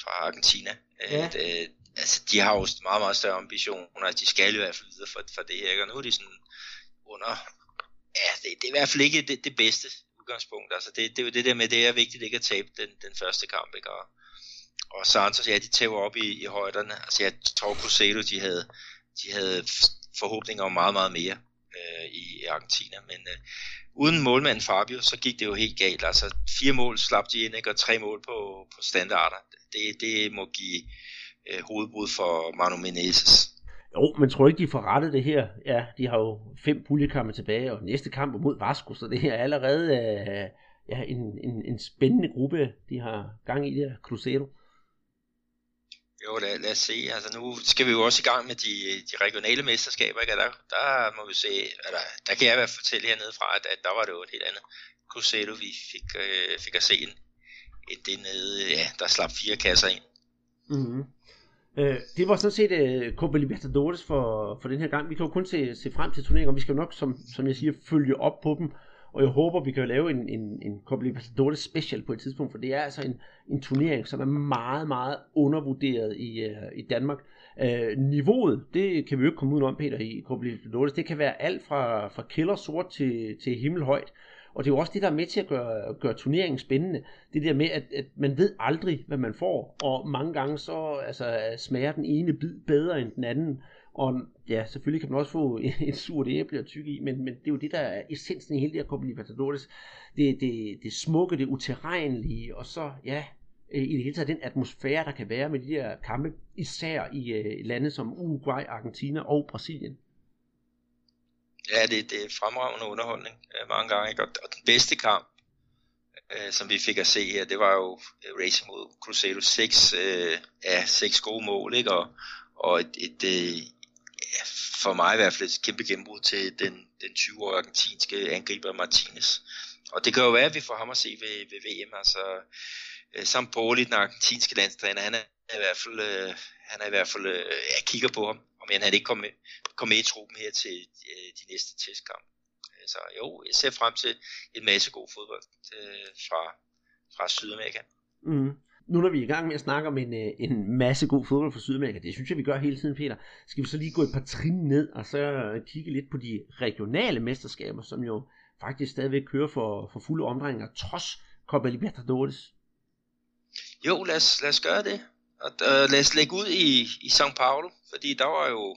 fra Argentina. Øh, ja. Det, altså, de har jo meget, meget større ambitioner, de skal i hvert fald videre for, for det her, og nu er de sådan under, ja, det, det er i hvert fald ikke det, det bedste udgangspunkt, altså det, det er jo det der med, det er vigtigt ikke at tabe den, den første kamp, ikke, og, og Santos, ja, de tæver op i, i højderne, altså jeg tror Cruzeiro, de havde, de havde forhåbninger om meget, meget mere øh, i Argentina, men øh, uden målmanden Fabio, så gik det jo helt galt. Altså fire mål slap de ind, ikke? og tre mål på, på standarder. Det, det må give øh, hovedbrud for Manu Menezes. Jo, men tror ikke, de får rettet det her? Ja, de har jo fem puljekampe tilbage, og næste kamp mod Vasco, så det er allerede øh, ja, en, en, en spændende gruppe, de har gang i der, Cruzeiro. Jo, lad, lad os se. Altså, nu skal vi jo også i gang med de, de regionale mesterskaber. Ikke? Der, der må vi se, eller, der kan jeg i hvert fald fortælle hernede fra, at, at der var det jo et helt andet Cruzeiro, vi fik, øh, fik at se en, en det nede, ja, der slap fire kasser ind. Mm-hmm. Øh, det var sådan set øh, Copa Libertadores for, for den her gang. Vi kan jo kun se, se frem til turneringen, og vi skal jo nok, som, som jeg siger, følge op på dem og jeg håber, vi kan lave en, en, en Copa Libertadores special på et tidspunkt, for det er altså en, en turnering, som er meget, meget undervurderet i, øh, i Danmark. Øh, niveauet, det kan vi jo ikke komme udenom, Peter, i Copa Libertadores. Det kan være alt fra, fra kælder sort til, til himmelhøjt. Og det er jo også det, der er med til at gøre, gøre turneringen spændende. Det der med, at, at man ved aldrig, hvad man får. Og mange gange så altså, smager den ene bid bedre end den anden. Og ja, selvfølgelig kan man også få et surt æble at tykke i, men, men det er jo det, der er essensen i hele det her Copa Libertadores. Det, det, det smukke, det uterrenlige, og så, ja, øh, i det hele taget den atmosfære, der kan være med de her kampe, især i øh, lande som Uruguay, Argentina og Brasilien. Ja, det, det er fremragende underholdning øh, mange gange, ikke? Og, og den bedste kamp, øh, som vi fik at se her, det var jo øh, Racing mod Cruzeiro 6 uh, øh, ja, seks gode mål, ikke? Og, og et, et, øh, for mig i hvert fald et kæmpe gennembrud til den, den 20-årige argentinske angriber Martinez. Og det kan jo være, at vi får ham at se ved, ved VM. Altså, øh, Sampoli, den argentinske landstræner, han er i hvert fald, øh, han er i hvert fald, øh, jeg kigger på ham, om han ikke kommet med, kom med i truppen her til øh, de næste testkamp. Øh, så jo, jeg ser frem til en masse god fodbold øh, fra, fra Sydamerika. Mm. Nu når vi er i gang med at snakke om en, øh, en masse god fodbold fra Sydamerika, det synes jeg vi gør hele tiden Peter, skal vi så lige gå et par trin ned og så kigge lidt på de regionale mesterskaber, som jo faktisk stadigvæk kører for, for fulde omdrejninger, trods Copa Libertadores. Jo, lad os, lad os gøre det. Og uh, lad os lægge ud i, i São Paulo, fordi der var jo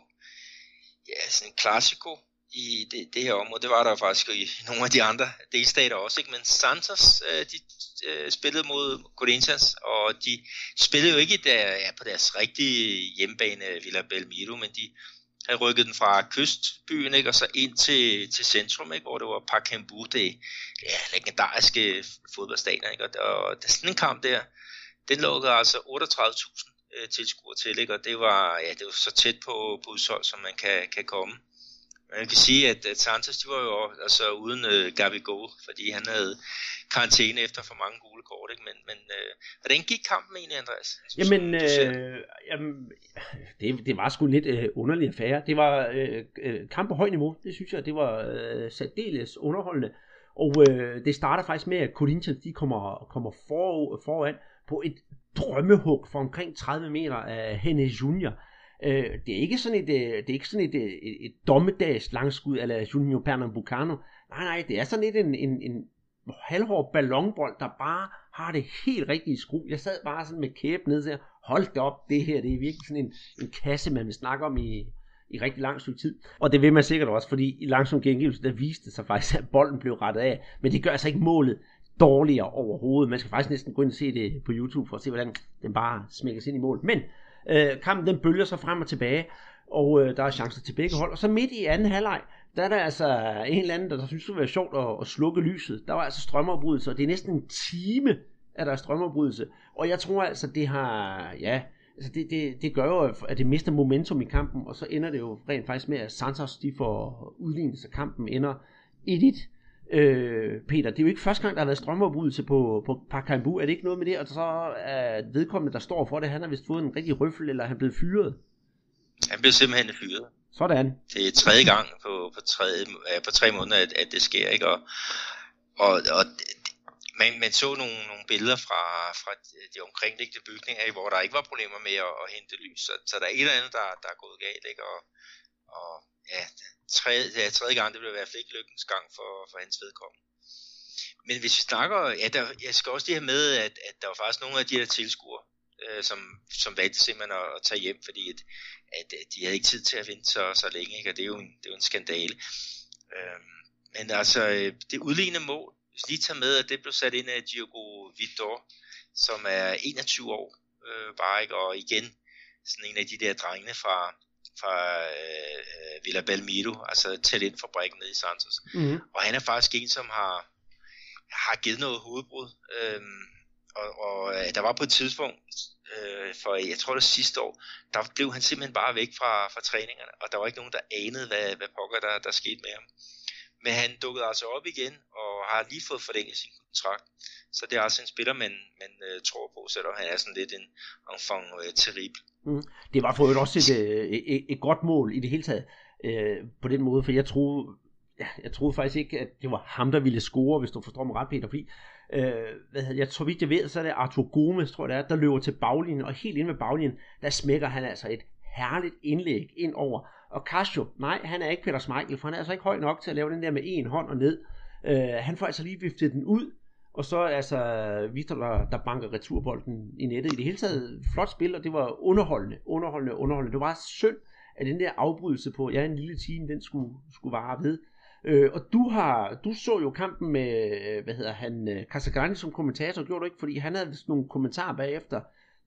ja, sådan en klassiko i det, det her område. Det var der faktisk i nogle af de andre delstater også. Ikke? Men Santos, øh, de øh, spillede mod Corinthians, og de spillede jo ikke der, ja, på deres rigtige hjemmebane Villa Belmiro, men de havde rykket den fra kystbyen ikke? og så ind til, til centrum, ikke? hvor det var Pacaembu, det ja, legendariske fodboldstadion. Ikke? Og, og der, sådan en kamp der, den lukkede altså 38.000 øh, tilskuere til, ikke? og det var, ja, det var så tæt på, på udsolgt, som man kan, kan komme. Man kan sige, at, at Santos, de var jo altså uden øh, Gabi Go, fordi han havde karantæne efter for mange gule kort, ikke? Men, men øh, hvordan gik kampen egentlig, Andreas? Jamen, øh, jamen det, det var sgu lidt øh, underlig affære. Det var øh, øh, kamp på højt niveau, det synes jeg, det var øh, særdeles underholdende. Og øh, det starter faktisk med, at Corinthians de kommer, kommer for, foran på et drømmehug for omkring 30 meter af Henne Junior. Øh, det er ikke sådan et, øh, det er ikke sådan et, øh, et, et dommedags langskud eller Junior Pernambucano. Nej, nej, det er sådan lidt en, en, en halvhård ballonbold, der bare har det helt rigtige skru. Jeg sad bare sådan med kæb ned og hold det op, det her, det er virkelig sådan en, en kasse, man vil snakke om i, i rigtig lang stykke tid. Og det vil man sikkert også, fordi i langsom gengivelse, der viste det sig faktisk, at bolden blev rettet af. Men det gør altså ikke målet dårligere overhovedet. Man skal faktisk næsten gå ind og se det på YouTube, for at se, hvordan den bare smækkes ind i mål. Men øh, kampen den bølger sig frem og tilbage, og øh, der er chancer til begge hold. Og så midt i anden halvleg, der er der altså en eller anden, der, der synes, det være sjovt at, at slukke lyset. Der var altså strømafbrydelse, og det er næsten en time, at der er strømafbrydelse. Og jeg tror altså, det har, ja, altså det, det, det gør jo, at det mister momentum i kampen, og så ender det jo rent faktisk med, at Santos de får udlignet, så kampen ender 1-1. Øh, Peter, det er jo ikke første gang, der har været strømafbrydelse på, på Pacaembu. Er det ikke noget med det? Og så er vedkommende, der står for det, han har vist fået en rigtig røffel, eller han er blevet fyret? Han blev simpelthen fyret. Sådan. Det er tredje gang på, på, tredje, på tre måneder, at, at det sker, ikke? Og, og, og man, man så nogle, nogle billeder fra, fra de omkringliggende bygninger, hvor der ikke var problemer med at, at hente lys. Så, så der er et eller andet, der, der er gået galt, ikke? Og, og ja, tredje, ja, tredje gang, det blev i hvert fald ikke lykkens gang for, for hans vedkommende. Men hvis vi snakker, ja, der, jeg skal også lige have med, at, at der var faktisk nogle af de her tilskuere, øh, som, som valgte simpelthen at, at tage hjem, fordi at, at, at de havde ikke tid til at vente så, så længe, ikke? og det er jo en, det er jo en skandale. Øh, men altså, øh, det udlignende mål, hvis lige tager med, at det blev sat ind af Diogo Vitor, som er 21 år øh, bare, ikke? og igen sådan en af de der drengene fra, fra øh, Villa Belmiro, altså talentfabrikken nede i Santos. Mm. Og han er faktisk en, som har, har givet noget hovedbrud. Øhm, og, og øh, der var på et tidspunkt, øh, for jeg tror det sidste år, der blev han simpelthen bare væk fra, fra træningerne, og der var ikke nogen, der anede, hvad, hvad pokker der, der skete med ham. Men han dukkede altså op igen, og har lige fået forlænget sin kontrakt. Så det er altså en spiller, man, man uh, tror på, selvom han er sådan lidt en enfant uh, terrible. Mm. Det var for øvrigt også et, øh, et, et godt mål i det hele taget, øh, på den måde, for jeg troede, ja, jeg troede faktisk ikke, at det var ham, der ville score, hvis du forstår mig ret, Peter, fordi øh, hvad hedder, jeg tror vidt jeg ved, så er det Arthur Gomes, tror jeg det er, der løber til baglinjen, og helt ind ved baglinjen, der smækker han altså et herligt indlæg ind over. Og Casio, nej, han er ikke Peter Schmeichel, for han er altså ikke høj nok til at lave den der med en hånd og ned. Øh, han får altså lige viftet den ud, og så altså Victor, der, der banker returbolden i nettet. I det hele taget flot spil, og det var underholdende, underholdende, underholdende. Det var synd, at den der afbrydelse på, ja, en lille time, den skulle, skulle vare ved. Øh, og du har, du så jo kampen med, hvad hedder han, øh, Casagrande som kommentator, gjorde du ikke? Fordi han havde vist nogle kommentarer bagefter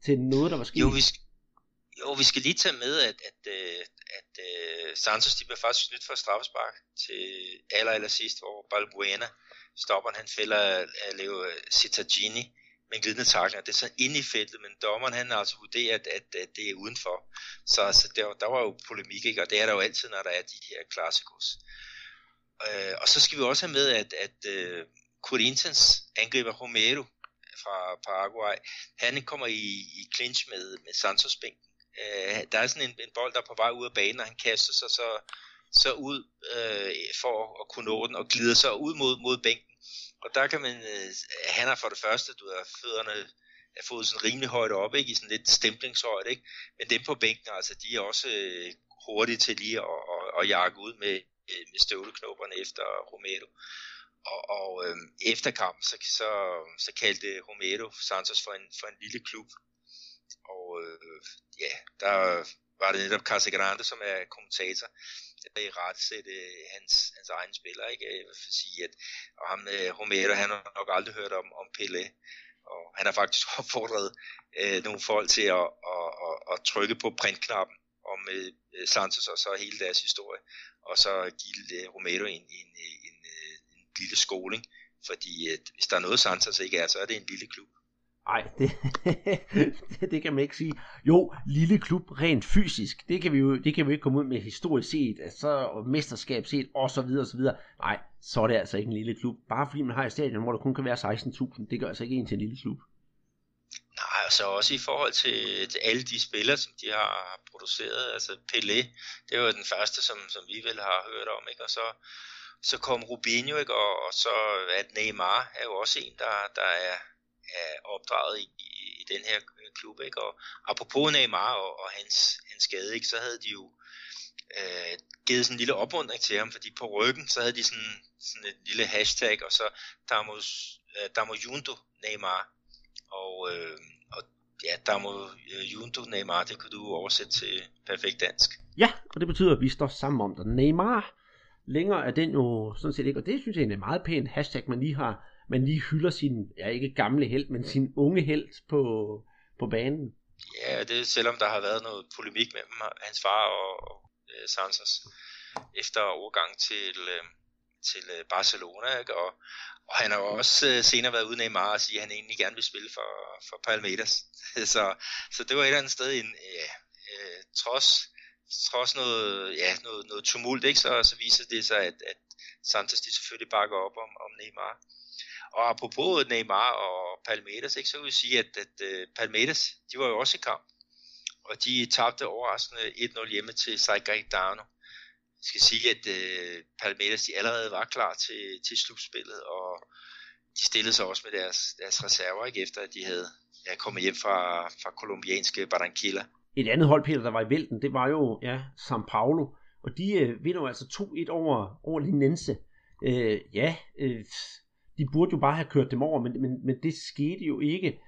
til noget, der var sket. Jo, vi, skal, jo, vi skal lige tage med, at, at, øh, at, at uh, Santos de blev faktisk snydt for straffespark til aller, aller sidst, hvor Balbuena stopperen han fælder øh, af Leo øh, Cittagini med glidende takling. Det er så inde i feltet, men dommeren han har altså vurderet, at, at det er udenfor. Så altså, der, der var jo polemik, ikke? og det er der jo altid, når der er de her klassikos. Øh, og så skal vi også have med, at, at uh, Corinthians angriber Romero fra Paraguay, han kommer i, i clinch med, med Santos bænken. Uh, der er sådan en, en bold, der er på vej ud af banen, og han kaster sig så, så ud uh, for at kunne nå den, og glider sig ud mod, mod bænken. Og der kan man, øh, han har for det første, du har fødderne er fået sådan rimelig højt op, ikke? i sådan lidt stemplingshøjde, ikke? men dem på bænken, altså, de er også øh, hurtige til lige at, at, at jakke ud med, øh, med støvleknopperne efter Romero. Og, og øh, efter kampen, så, så, så kaldte Romero Santos for en, for en lille klub. Og øh, ja, der var det netop Casagrande, som er kommentator, der i ret sætte hans, hans egen spiller. Ikke? Jeg vil sige, at og ham, øh, Romero, han har nok aldrig hørt om, om Pelé. Og han har faktisk opfordret øh, nogle folk til at, at, at, at trykke på printknappen om øh, øh Santos og så hele deres historie og så give øh, Romero en, en, øh, en, en, en lille skoling, fordi at hvis der er noget Santos ikke er, så er det en lille klub. Nej, det, det, kan man ikke sige. Jo, lille klub rent fysisk, det kan vi jo det kan vi ikke komme ud med historisk set, altså, og mesterskab set, og så videre, og så videre. Nej, så er det altså ikke en lille klub. Bare fordi man har et stadion, hvor der kun kan være 16.000, det gør altså ikke en til en lille klub. Nej, altså så også i forhold til, til alle de spillere, som de har produceret. Altså Pelé, det var den første, som, som vi vel har hørt om, ikke? Og så, så kom Rubinho, ikke? Og, og så at Neymar er jo også en, der, der er, er opdraget i, i, i den her øh, klub, ikke? Og apropos Neymar og, og hans, hans skade, ikke? Så havde de jo øh, givet sådan en lille opmuntring til ham, fordi på ryggen, så havde de sådan, sådan et lille hashtag, og så Damos, øh, Damo Junto Neymar, og, øh, og ja, Damo øh, Junto Neymar, det kan du oversætte til perfekt dansk. Ja, og det betyder, at vi står sammen om dig. Neymar, længere er den jo sådan set ikke, og det synes jeg er en meget pæn hashtag, man lige har, man lige hylder sin, ja ikke gamle held, men sin unge held på, på banen. Ja, det er selvom der har været noget polemik mellem hans far og, og øh, Santos efter overgang til, øh, til øh, Barcelona, ikke? Og, og han har jo også øh, senere været ude Neymar og sige, at han egentlig gerne vil spille for, for Palmeiras. så, så det var et eller andet sted, en, ja, øh, trods, trods noget, ja, noget, noget tumult, ikke? Så, så viser det sig, at, at Santos de selvfølgelig bakker op om, om Neymar. Og apropos Neymar og Palmeiras, ikke, så vil jeg sige, at, at uh, Palmeiras, de var jo også i kamp. Og de tabte overraskende 1-0 hjemme til Saigaitano. Jeg skal sige, at uh, Palmeiras de allerede var klar til, til slutspillet, og de stillede sig også med deres, deres reserver, ikke efter at de havde ja, kommet hjem fra, fra kolumbianske Barranquilla. Et andet hold, Peter, der var i vælten, det var jo ja, São Paulo, og de øh, vinder jo altså 2-1 over, over Linense. Øh, ja, øh, de burde jo bare have kørt dem over, men, men, men det skete jo ikke.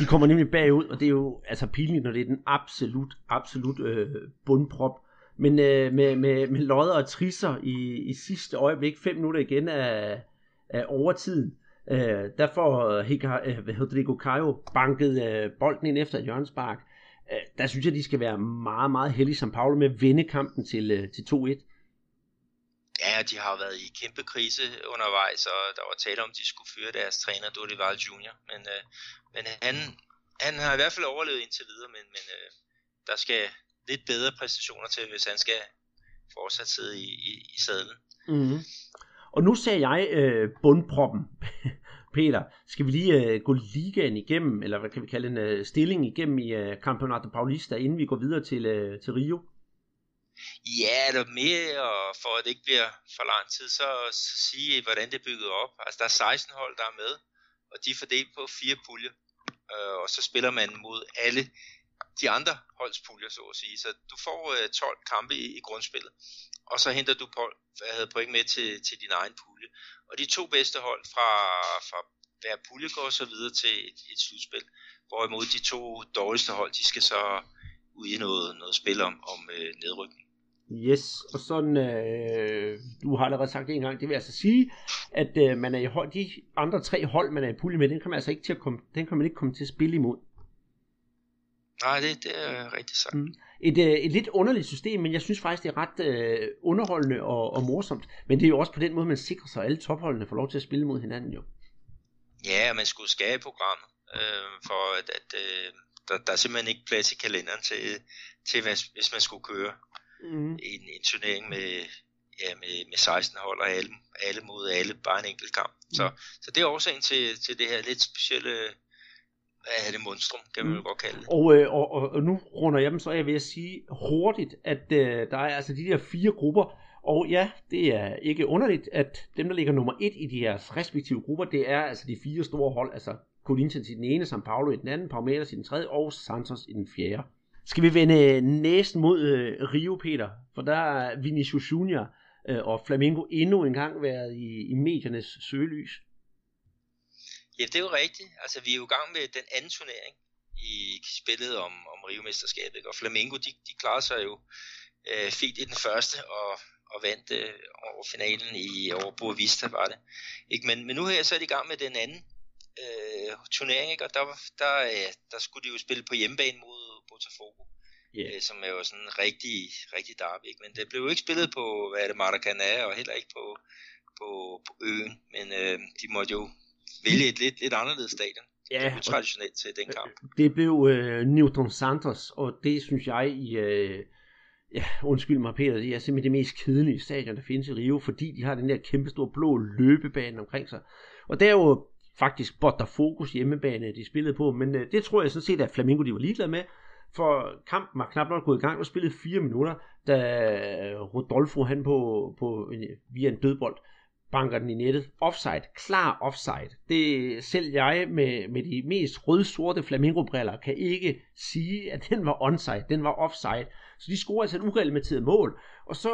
De kommer nemlig bagud, og det er jo altså pinligt, når det er den absolut, absolut øh, bundprop. Men øh, med, med, med lodder og trisser i, i sidste øjeblik, fem minutter igen af, af overtiden, øh, der får Hika, øh, Rodrigo Caio banket øh, bolden ind efter et hjørnespark. Øh, der synes jeg, de skal være meget, meget heldige som Paulo med at vende kampen til, øh, til 2-1. Ja, de har været i kæmpe krise undervejs, og der var tale om, at de skulle fyre deres træner, Dorival Jr. Men, øh, men han, han har i hvert fald overlevet indtil videre, men, men øh, der skal lidt bedre præstationer til, hvis han skal fortsat sidde i, i, i sadlen. Mm-hmm. Og nu ser jeg øh, bundproppen. Peter, skal vi lige øh, gå ligaen igennem, eller hvad kan vi kalde en øh, stilling igennem i øh, Campeonato Paulista, inden vi går videre til, øh, til Rio? Ja, er mere, og for at det ikke bliver for lang tid, så, så sige, hvordan det er bygget op. Altså, der er 16 hold, der er med, og de er fordelt på fire puljer, øh, og så spiller man mod alle de andre holdspuljer, så at sige. Så du får øh, 12 kampe i, i grundspillet, og så henter du på, hvad point med til, til din egen pulje. Og de to bedste hold fra, fra hver pulje går så videre til et, et slutspil, hvorimod de to dårligste hold, de skal så ud i noget, noget spil om, om øh, nedrykning. Yes, og sådan, øh, du har allerede sagt det en gang, det vil altså sige, at øh, man er i hold, de andre tre hold, man er i pulje med, den kan man altså ikke til at komme, den kan man ikke komme til at spille imod. Nej, det, det er rigtigt sagt. Mm. Et, øh, et lidt underligt system, men jeg synes faktisk, det er ret øh, underholdende og, og morsomt. Men det er jo også på den måde, man sikrer sig, at alle topholdene får lov til at spille mod hinanden jo. Ja, man skulle skabe programmet. øh, for at, at øh, der, der er simpelthen ikke plads i kalenderen til, til hvis, hvis man skulle køre mm. en, en turnering med, ja, med, med 16 hold og alle, alle mod alle, bare en enkelt kamp. Mm. Så, så det er årsagen til, til det her lidt specielle hvad er det monstrum, kan man mm. godt kalde det. Og, øh, og, og, og nu runder jeg dem så jeg vil sige hurtigt, at øh, der er altså de der fire grupper, og ja, det er ikke underligt, at dem, der ligger nummer et i de her respektive grupper, det er altså de fire store hold, altså Corinthians i den ene, San Paulo i den anden, Palmeiras i den tredje, og Santos i den fjerde. Skal vi vende øh, næsten mod øh, Rio, Peter? For der er Vinicius Junior øh, og Flamengo endnu en gang været i, i mediernes søgelys. Ja, det er jo rigtigt. Altså, vi er jo i gang med den anden turnering i spillet om, om Rio-mesterskabet, og Flamengo, de, de klarede sig jo øh, fint i den første, og, og vandt øh, over finalen i over Boa Vista, var det. Ikke? Men, men nu her så er de i gang med den anden øh, turnering, ikke? og der, der, øh, der skulle de jo spille på hjemmebane mod Botafogo, yeah. øh, som er jo sådan en rigtig, rigtig derby. Ikke? Men det blev jo ikke spillet på, hvad er det, Maracanã, og heller ikke på, på, på øen, men øh, de måtte jo vælge et lidt, lidt anderledes stadion. Ja, det blev traditionelt til den kamp. Det blev øh, Newton Santos, og det synes jeg i... Øh, ja, undskyld mig Peter, det er simpelthen det mest kedelige stadion, der findes i Rio, fordi de har den der kæmpe store blå løbebane omkring sig. Og der er jo faktisk Botafogo's hjemmebane, de spillede på, men øh, det tror jeg sådan set, at Flamingo de var ligeglade med, for kampen var knap nok gået i gang og spillede fire minutter, da Rodolfo han på, på via en dødbold banker den i nettet. Offside. Klar offside. Det selv jeg med, med de mest rød-sorte flamingobriller kan ikke sige, at den var onside. Den var offside. Så de scorer altså et ureglementeret mål. Og så,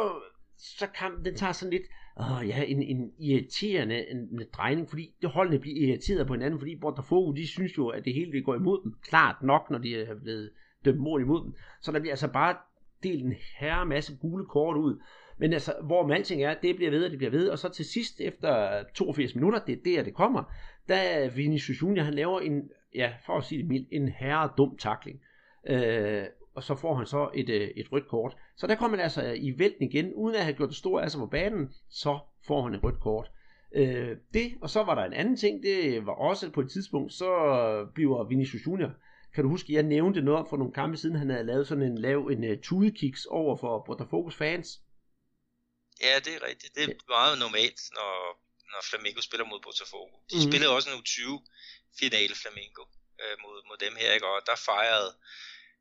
så kan den tager sådan lidt åh, ja, en, en irriterende en, en drejning, fordi det holdene bliver irriteret på hinanden, fordi Botafogo, de synes jo, at det hele det går imod dem. Klart nok, når de er blevet dømme mål imod dem. Så der bliver altså bare delt en herre masse gule kort ud. Men altså, hvor man alting er, det bliver ved, og det bliver ved, og så til sidst, efter 82 minutter, det er der, det kommer, da Vinicius Junior, han laver en, ja, for at sige det mildt, en herre dum takling. Øh, og så får han så et, øh, et rødt kort. Så der kommer han altså i vælten igen, uden at have gjort det store altså på banen, så får han et rødt kort. Øh, det, og så var der en anden ting, det var også på et tidspunkt, så bliver Vinicius Junior, kan du huske, jeg nævnte noget for nogle kampe siden, han havde lavet sådan en lav en uh, tudekiks over for Botafogo's fans. Ja, det er rigtigt. Det er meget normalt, når, når Flamengo spiller mod Botafogo. De mm. spillede også en U20 finale Flamengo øh, mod, mod dem her, ikke? og der fejrede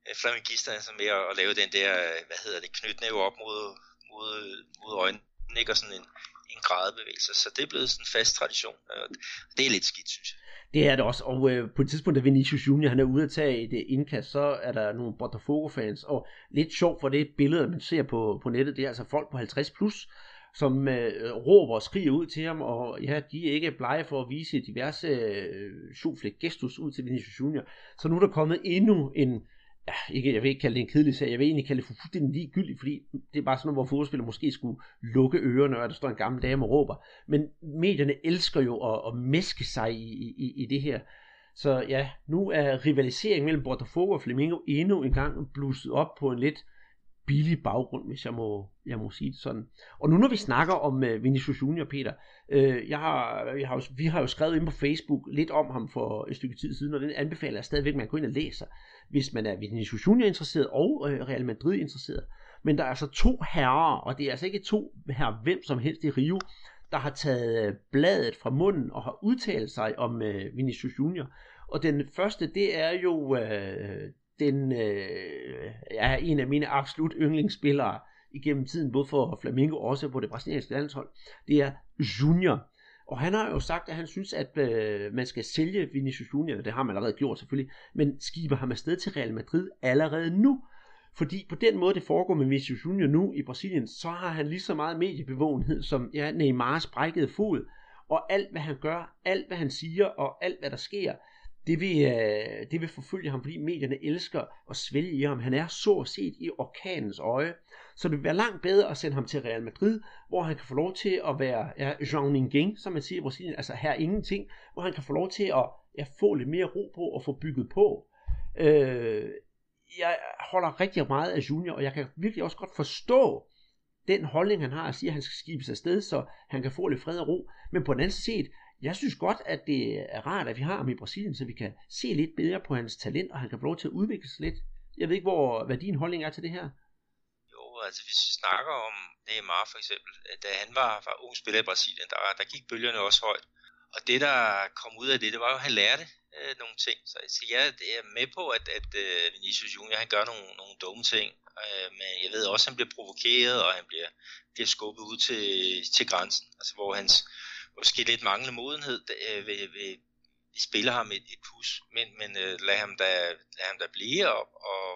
øh, flamingisterne altså med at, at lave den der, øh, hvad hedder det, knytnæve op mod, mod, mod øjnene, ikke? og sådan en, en grædebevægelse. Så det er blevet sådan en fast tradition, og det er lidt skidt, synes jeg. Det er det også, og øh, på et tidspunkt, da Vinicius Junior han er ude at tage et øh, indkast, så er der nogle Botafogo-fans, og lidt sjovt for det billede, man ser på, på nettet, det er altså folk på 50 plus, som øh, råber og skriger ud til ham, og ja, de er ikke blege for at vise diverse øh, gestus ud til Vinicius Junior. Så nu er der kommet endnu en ja, ikke, jeg vil ikke kalde det en kedelig sag, jeg vil egentlig kalde det fuldstændig ligegyldigt, fordi det er bare sådan noget, hvor fodboldspillere måske skulle lukke ørerne, og der står en gammel dame og råber. Men medierne elsker jo at, at meske sig i, i, i det her. Så ja, nu er rivaliseringen mellem Botafogo og Flamingo endnu en gang blusset op på en lidt billig baggrund, hvis jeg må, jeg må sige det sådan. Og nu når vi snakker om uh, Vinicius Junior, Peter, øh, jeg har, jeg har jo, vi har jo skrevet ind på Facebook lidt om ham for et stykke tid siden, og den anbefaler jeg stadigvæk, at man går ind og læser hvis man er Vinicius Junior interesseret og øh, Real Madrid interesseret. Men der er altså to herrer, og det er altså ikke to herrer hvem som helst i Rio, der har taget øh, bladet fra munden og har udtalt sig om øh, Vinicius Junior. Og den første, det er jo øh, den øh, er en af mine absolut yndlingsspillere igennem tiden, både for Flamengo og også på det brasilianske landshold. Det er Junior. Og han har jo sagt, at han synes, at øh, man skal sælge Vinicius Junior, det har man allerede gjort selvfølgelig, men skiber ham afsted til Real Madrid allerede nu. Fordi på den måde, det foregår med Vinicius Junior nu i Brasilien, så har han lige så meget mediebevågenhed som ja, Neymars brækkede fod. Og alt, hvad han gør, alt, hvad han siger, og alt, hvad der sker, det vil, øh, det vil forfølge ham, fordi medierne elsker at svælge i ham. Han er så set i orkanens øje. Så det vil være langt bedre at sende ham til Real Madrid, hvor han kan få lov til at være ja, Jean Ninguém, som man siger i Brasilien, altså her ingenting, hvor han kan få lov til at ja, få lidt mere ro på og få bygget på. Øh, jeg holder rigtig meget af Junior, og jeg kan virkelig også godt forstå den holdning, han har at sige, at han skal skibes afsted, så han kan få lidt fred og ro. Men på den anden side, jeg synes godt, at det er rart, at vi har ham i Brasilien, så vi kan se lidt bedre på hans talent, og han kan få lov til at udvikle sig lidt. Jeg ved ikke, hvor, hvad din holdning er til det her. Jo, altså hvis vi snakker om Neymar for eksempel, da han var, var ung spiller i Brasilien, der, der gik bølgerne også højt. Og det, der kom ud af det, det var jo, at han lærte øh, nogle ting. Så, så jeg er med på, at, at øh, Vinicius Junior, han gør nogle, nogle dumme ting. Øh, men jeg ved også, at han bliver provokeret, og han bliver, bliver skubbet ud til, til grænsen. Altså hvor hans måske lidt manglende modenhed øh, ved, ved, vil spille ham et, et pus. Men, men øh, lad, ham da, lad ham da blive og, og,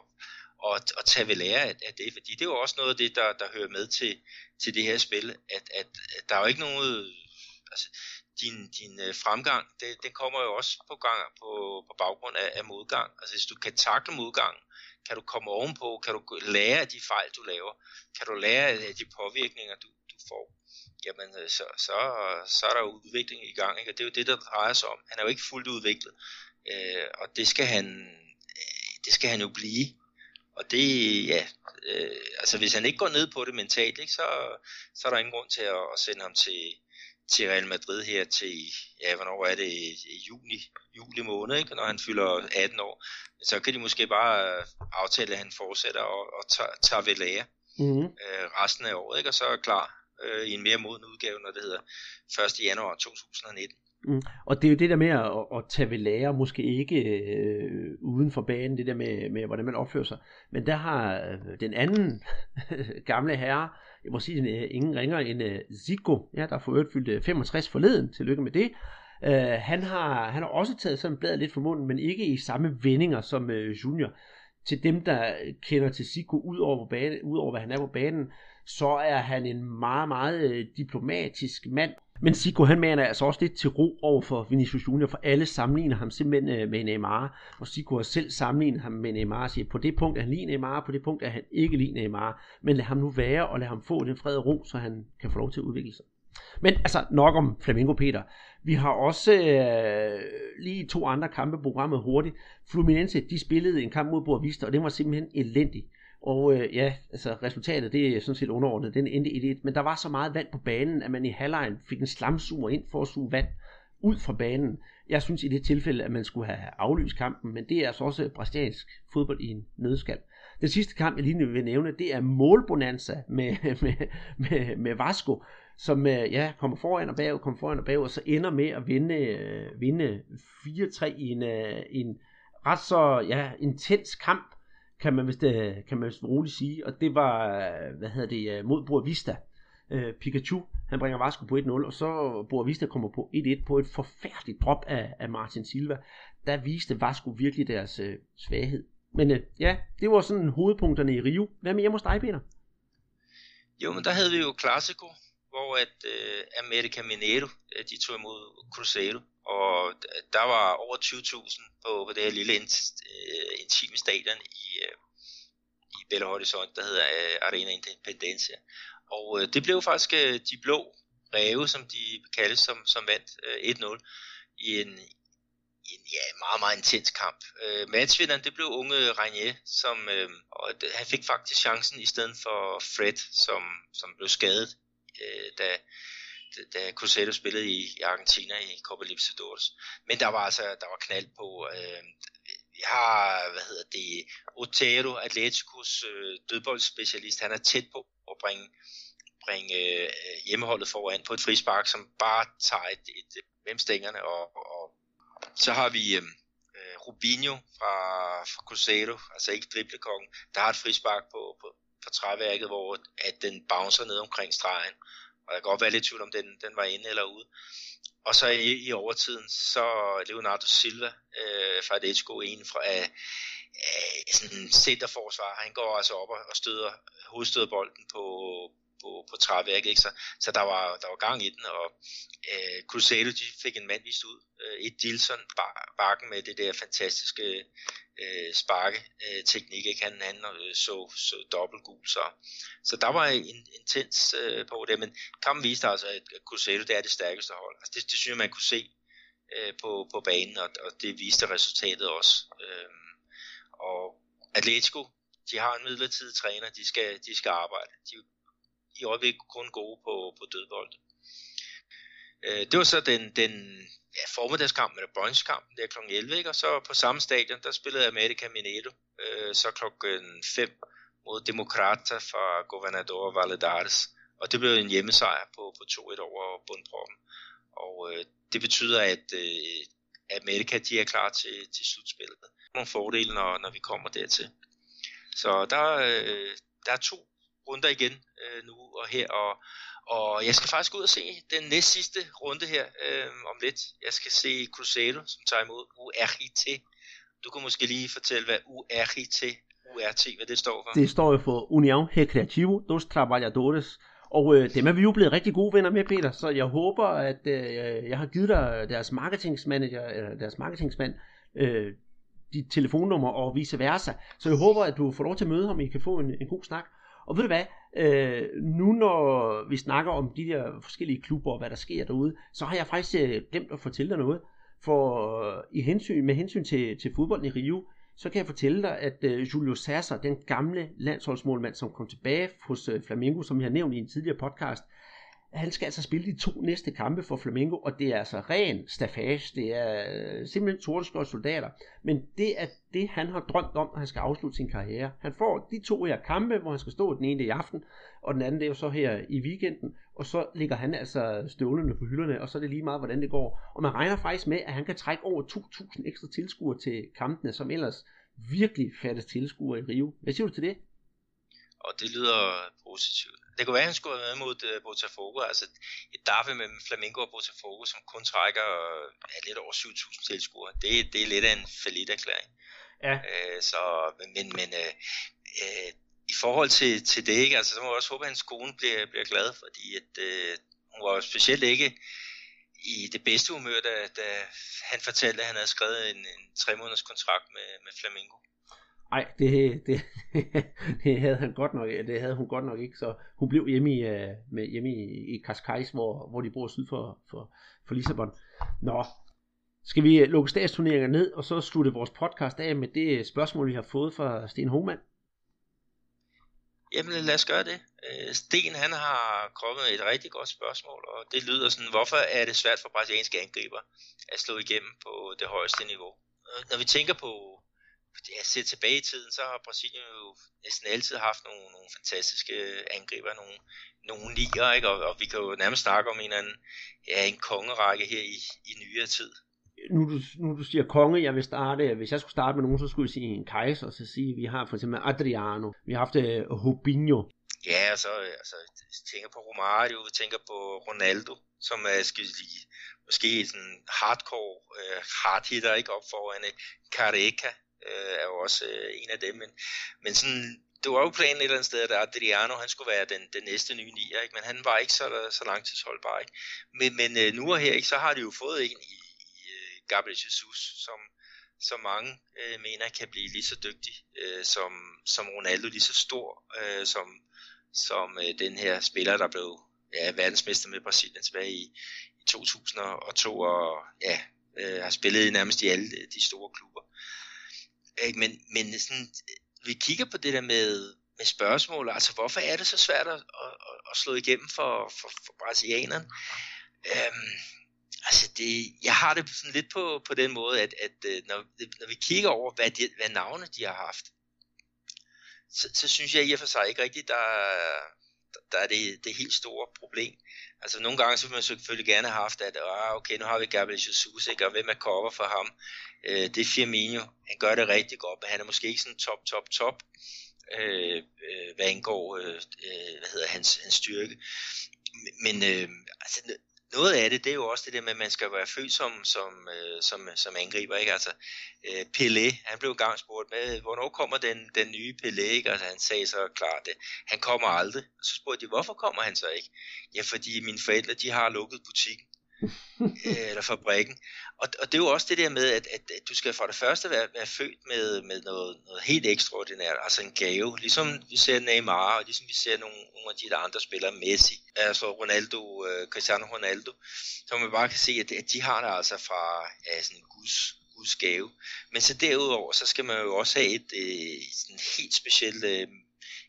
og, og tage ved lære af, af det. Fordi det er jo også noget af det, der, der hører med til, til det her spil. At, at, at der er jo ikke noget... Altså, din, din øh, fremgang, det, det kommer jo også på, gang, på, på baggrund af, af modgang. Altså hvis du kan takle modgang, kan du komme ovenpå, kan du lære af de fejl, du laver, kan du lære af de påvirkninger, du, du får, jamen øh, så, så, så er der udvikling i gang, ikke? og det er jo det, der drejer sig om. Han er jo ikke fuldt udviklet, øh, og det skal han, øh, det skal han jo blive. Og det, ja, øh, altså hvis han ikke går ned på det mentalt, ikke, så, så er der ingen grund til at, at sende ham til, til Real Madrid her til, ja, hvornår er det, i juni, juli måned, ikke? når han fylder 18 år. Så kan de måske bare aftale, at han fortsætter og, og tager, tager ved lære mm-hmm. øh, resten af året, ikke? og så er klar øh, i en mere moden udgave, når det hedder 1. januar 2019. Mm. Og det er jo det der med at, at tage ved lære, måske ikke øh, uden for banen, det der med, med, hvordan man opfører sig. Men der har øh, den anden gamle herre, jeg må sige, øh, ingen ringer end øh, Zico, ja, der for øvrigt fyldt øh, 65 forleden, tillykke med det. Øh, han, har, han har også taget sådan bladet lidt for munden, men ikke i samme vendinger som øh, Junior. Til dem, der kender til Zico ud over, bane, ud over hvad han er på banen, så er han en meget, meget øh, diplomatisk mand, men Zico, han mener altså også lidt til ro over for Vinicius Junior, for alle sammenligner ham simpelthen øh, med Neymar, og Zico har selv sammenlignet ham med Neymar og siger, på det punkt er han lige Neymar, på det punkt er han ikke lige Neymar, men lad ham nu være, og lad ham få den fred og ro, så han kan få lov til at udvikle sig. Men altså, nok om Flamingo Peter. Vi har også øh, lige to andre kampe programmet hurtigt. Fluminense, de spillede en kamp mod Boavista, og det var simpelthen elendig. Og øh, ja, altså resultatet, det er sådan set underordnet. Den endte i det. Men der var så meget vand på banen, at man i halvlejen fik en slamsuger ind for at suge vand ud fra banen. Jeg synes i det tilfælde, at man skulle have aflyst kampen, men det er altså også brasiliansk fodbold i en nødskal. Den sidste kamp, jeg lige vil nævne, det er målbonanza med, med, med, med Vasco, som øh, ja, kommer foran og bagud, kommer foran og bagud, og så ender med at vinde, øh, vinde 4-3 i en, øh, en ret så ja, intens kamp, kan man vist, øh, kan man vist roligt sige. Og det var, øh, hvad hedder det, øh, mod Boa Vista. Pikachu, han bringer Vasco på 1-0, og så Boa Vista kommer på 1-1 på et forfærdeligt drop af, af Martin Silva. Der viste Vasco virkelig deres øh, svaghed. Men øh, ja, det var sådan hovedpunkterne i Rio. Hvad med hjemme hos dig, Peter? Jo, men der havde vi jo Classico, hvor at øh, America Mineiro, de tog imod Cruzeiro, og der var over 20.000 på, på det her lille øh, intime stadion i, øh, i Belo Horizonte, der hedder øh, Arena Independencia. Og det blev faktisk de blå ræve, som de kaldes, som, som vandt 1-0 i en, i en ja, meget, meget intens kamp. Øh, matchvinderen, det blev unge Renier, som, øh, og han fik faktisk chancen i stedet for Fred, som, som blev skadet, øh, da, da Cruzeiro spillede i, i Argentina i Copa Libertadores. Men der var altså der var knald på. Øh, vi har, hvad hedder det, Otero, Atleticos øh, dødboldspecialist. Han er tæt på at bringe, bringe øh, hjemmeholdet foran på et frispark, som bare tager et, et, et mellem stængerne. Og, og, så har vi øh, øh, Rubinho fra, fra Cruzeiro, altså ikke driblekongen, der har et frispark på, på, på træværket, hvor at den bouncer ned omkring stregen og jeg kan godt være lidt tvivl om, den, den var inde eller ude. Og så i, i overtiden, så Leonardo Silva øh, fra Atletico, en fra øh, sådan centerforsvar, han går altså op og, støder, hovedstøder bolden på, på, på træværket, ikke? Så, så der, var, der var gang i den, og øh, Cruzeiro, de fik en mand vist ud. Øh, et Dilson bakken med det der fantastiske øh, sparke øh, ikke? Han, han øh, så, så dobbelt gul, så, så der var en intens øh, på det, men kampen viste altså, at Cruzeiro, det er det stærkeste hold. Altså, det, det synes jeg, man kunne se øh, på, på banen, og, og det viste resultatet også. Øh, og Atletico, de har en midlertidig træner, de skal, de skal arbejde. De, i øjeblikket kun gode på, på dødbold. Øh, det var så den, den ja, formiddagskamp, eller brunchkamp der kl. 11, ikke? og så på samme stadion, der spillede America Mineiro, øh, så klokken 5 mod Demokrata fra Governador Valadares. Og det blev en hjemmesejr på, på 2-1 over bundproppen. Og øh, det betyder, at øh, Amerika de er klar til, til slutspillet. Nogle fordele, når, når vi kommer dertil. Så der, øh, der er to runder igen øh, nu og her, og, og jeg skal faktisk ud og se den næst sidste runde her øh, om lidt. Jeg skal se Cruzeiro, som tager imod URIT. Du kan måske lige fortælle, hvad URIT, URT, hvad det står for. Det står jo for União Recreativo dos Trabalhadores. Og øh, dem er vi jo blevet rigtig gode venner med, Peter, så jeg håber, at øh, jeg har givet dig deres marketingsmanager, eller deres marketingsmand, øh, dit telefonnummer og vice versa. Så jeg håber, at du får lov til at møde ham, og I kan få en, en god snak. Og ved du hvad, øh, nu når vi snakker om de der forskellige klubber og hvad der sker derude, så har jeg faktisk øh, glemt at fortælle dig noget. For øh, i hensyn, med hensyn til, til fodbolden i Rio, så kan jeg fortælle dig, at øh, Julio Sasser, den gamle landsholdsmålmand, som kom tilbage hos øh, Flamengo, som jeg har nævnt i en tidligere podcast, han skal altså spille de to næste kampe for Flamengo, og det er altså ren stafage. det er øh, simpelthen sorte soldater. Men det er det, han har drømt om, at han skal afslutte sin karriere. Han får de to her kampe, hvor han skal stå den ene i aften, og den anden det er jo så her i weekenden, og så ligger han altså støvlerne på hylderne, og så er det lige meget, hvordan det går. Og man regner faktisk med, at han kan trække over 2.000 ekstra tilskuere til kampene, som ellers virkelig fattes tilskuere i Rio. Hvad siger du til det? Og det lyder positivt. Det kunne være, at han skulle have været mod uh, Botafogo, altså et derby mellem Flamengo og Botafogo, som kun trækker ja, lidt over 7.000 tilskuere. Det, det er lidt af en falit erklæring. Ja. Uh, så, men, men uh, uh, i forhold til, til det, ikke, altså, så må jeg også håbe, at hans kone bliver, bliver glad, fordi at, uh, hun var specielt ikke i det bedste humør, da, da han fortalte, at han havde skrevet en, en tre måneders kontrakt med, med Flamengo. Nej, det, det, det, havde han godt nok, det havde hun godt nok ikke, så hun blev hjemme i, øh, med, hjemme i, i Cascais, hvor, hvor de bor syd for, for, for Lissabon. Nå, skal vi øh, lukke statsturneringer ned, og så slutte vores podcast af med det spørgsmål, vi har fået fra Sten Hohmann? Jamen lad os gøre det. Øh, Sten han har kommet et rigtig godt spørgsmål, og det lyder sådan, hvorfor er det svært for brasilianske angriber at slå igennem på det højeste niveau? Når vi tænker på ja, ser tilbage i tiden, så har Brasilien jo næsten altid haft nogle, nogle fantastiske angriber, nogle, nogle nier, ikke? Og, og vi kan jo nærmest snakke om en anden, ja, en kongerække her i, i nyere tid. Nu du, nu du siger konge, jeg vil starte, hvis jeg skulle starte med nogen, så skulle jeg sige en kejser, og så sige, vi har for eksempel Adriano, vi har haft uh, Rubinho. Ja, og så altså, tænker på Romario, vi tænker på Ronaldo, som er skal lige, måske sådan hardcore uh, hardhitter, ikke op foran Careca, øh, er jo også øh, en af dem. Men, men sådan, det var jo planen et eller andet sted, at Adriano han skulle være den, den næste nye nier, ikke? men han var ikke så, så langtidsholdbar. Ikke? Men, men øh, nu og her, ikke, så har de jo fået en i, i øh, Gabriel Jesus, som, som mange øh, mener kan blive lige så dygtig øh, som, som Ronaldo, lige så stor øh, som, som øh, den her spiller, der blev ja, verdensmester med Brasilien tilbage i, i 2002 og ja, øh, har spillet nærmest i alle de store klubber. Ikke? Men, men sådan, øh, vi kigger på det der med, med spørgsmål, altså hvorfor er det så svært at, at, at slå igennem for, for, for brasilianerne? Øhm, altså det, jeg har det sådan lidt på, på den måde, at, at øh, når, når vi kigger over, hvad, de, hvad navne de har haft, så, så synes jeg i og for sig ikke rigtigt, der, der er det, det helt store problem. Altså nogle gange så vil man selvfølgelig gerne have haft, at ah, okay, nu har vi Gabriel Jesus, ikke? og hvem er cover for ham? Øh, det er Firmino. Han gør det rigtig godt, men han er måske ikke sådan top, top, top, øh, øh, hvad angår øh, øh, hvad hedder hans, hans styrke. Men øh, altså, noget af det, det er jo også det der med, at man skal være følsom som, som, øh, som, som angriber, ikke? Altså, øh, Pelé, han blev engang spurgt med, hvornår kommer den, den nye Pelé, ikke? Altså, han sagde så klart, det, han kommer aldrig. Og så spurgte de, hvorfor kommer han så ikke? Ja, fordi mine forældre, de har lukket butikken. Øh, eller fabrikken. Og, og det er jo også det der med, at, at, at du skal for det første være, være født med, med noget, noget helt ekstraordinært, altså en gave, ligesom vi ser Neymar, og ligesom vi ser nogle, nogle af de der andre spillere, Messi, altså Ronaldo, uh, Cristiano Ronaldo, så man bare kan se, at, at de har det altså fra ja, sådan en guds, guds gave. Men så derudover, så skal man jo også have et, et sådan helt specielt, uh,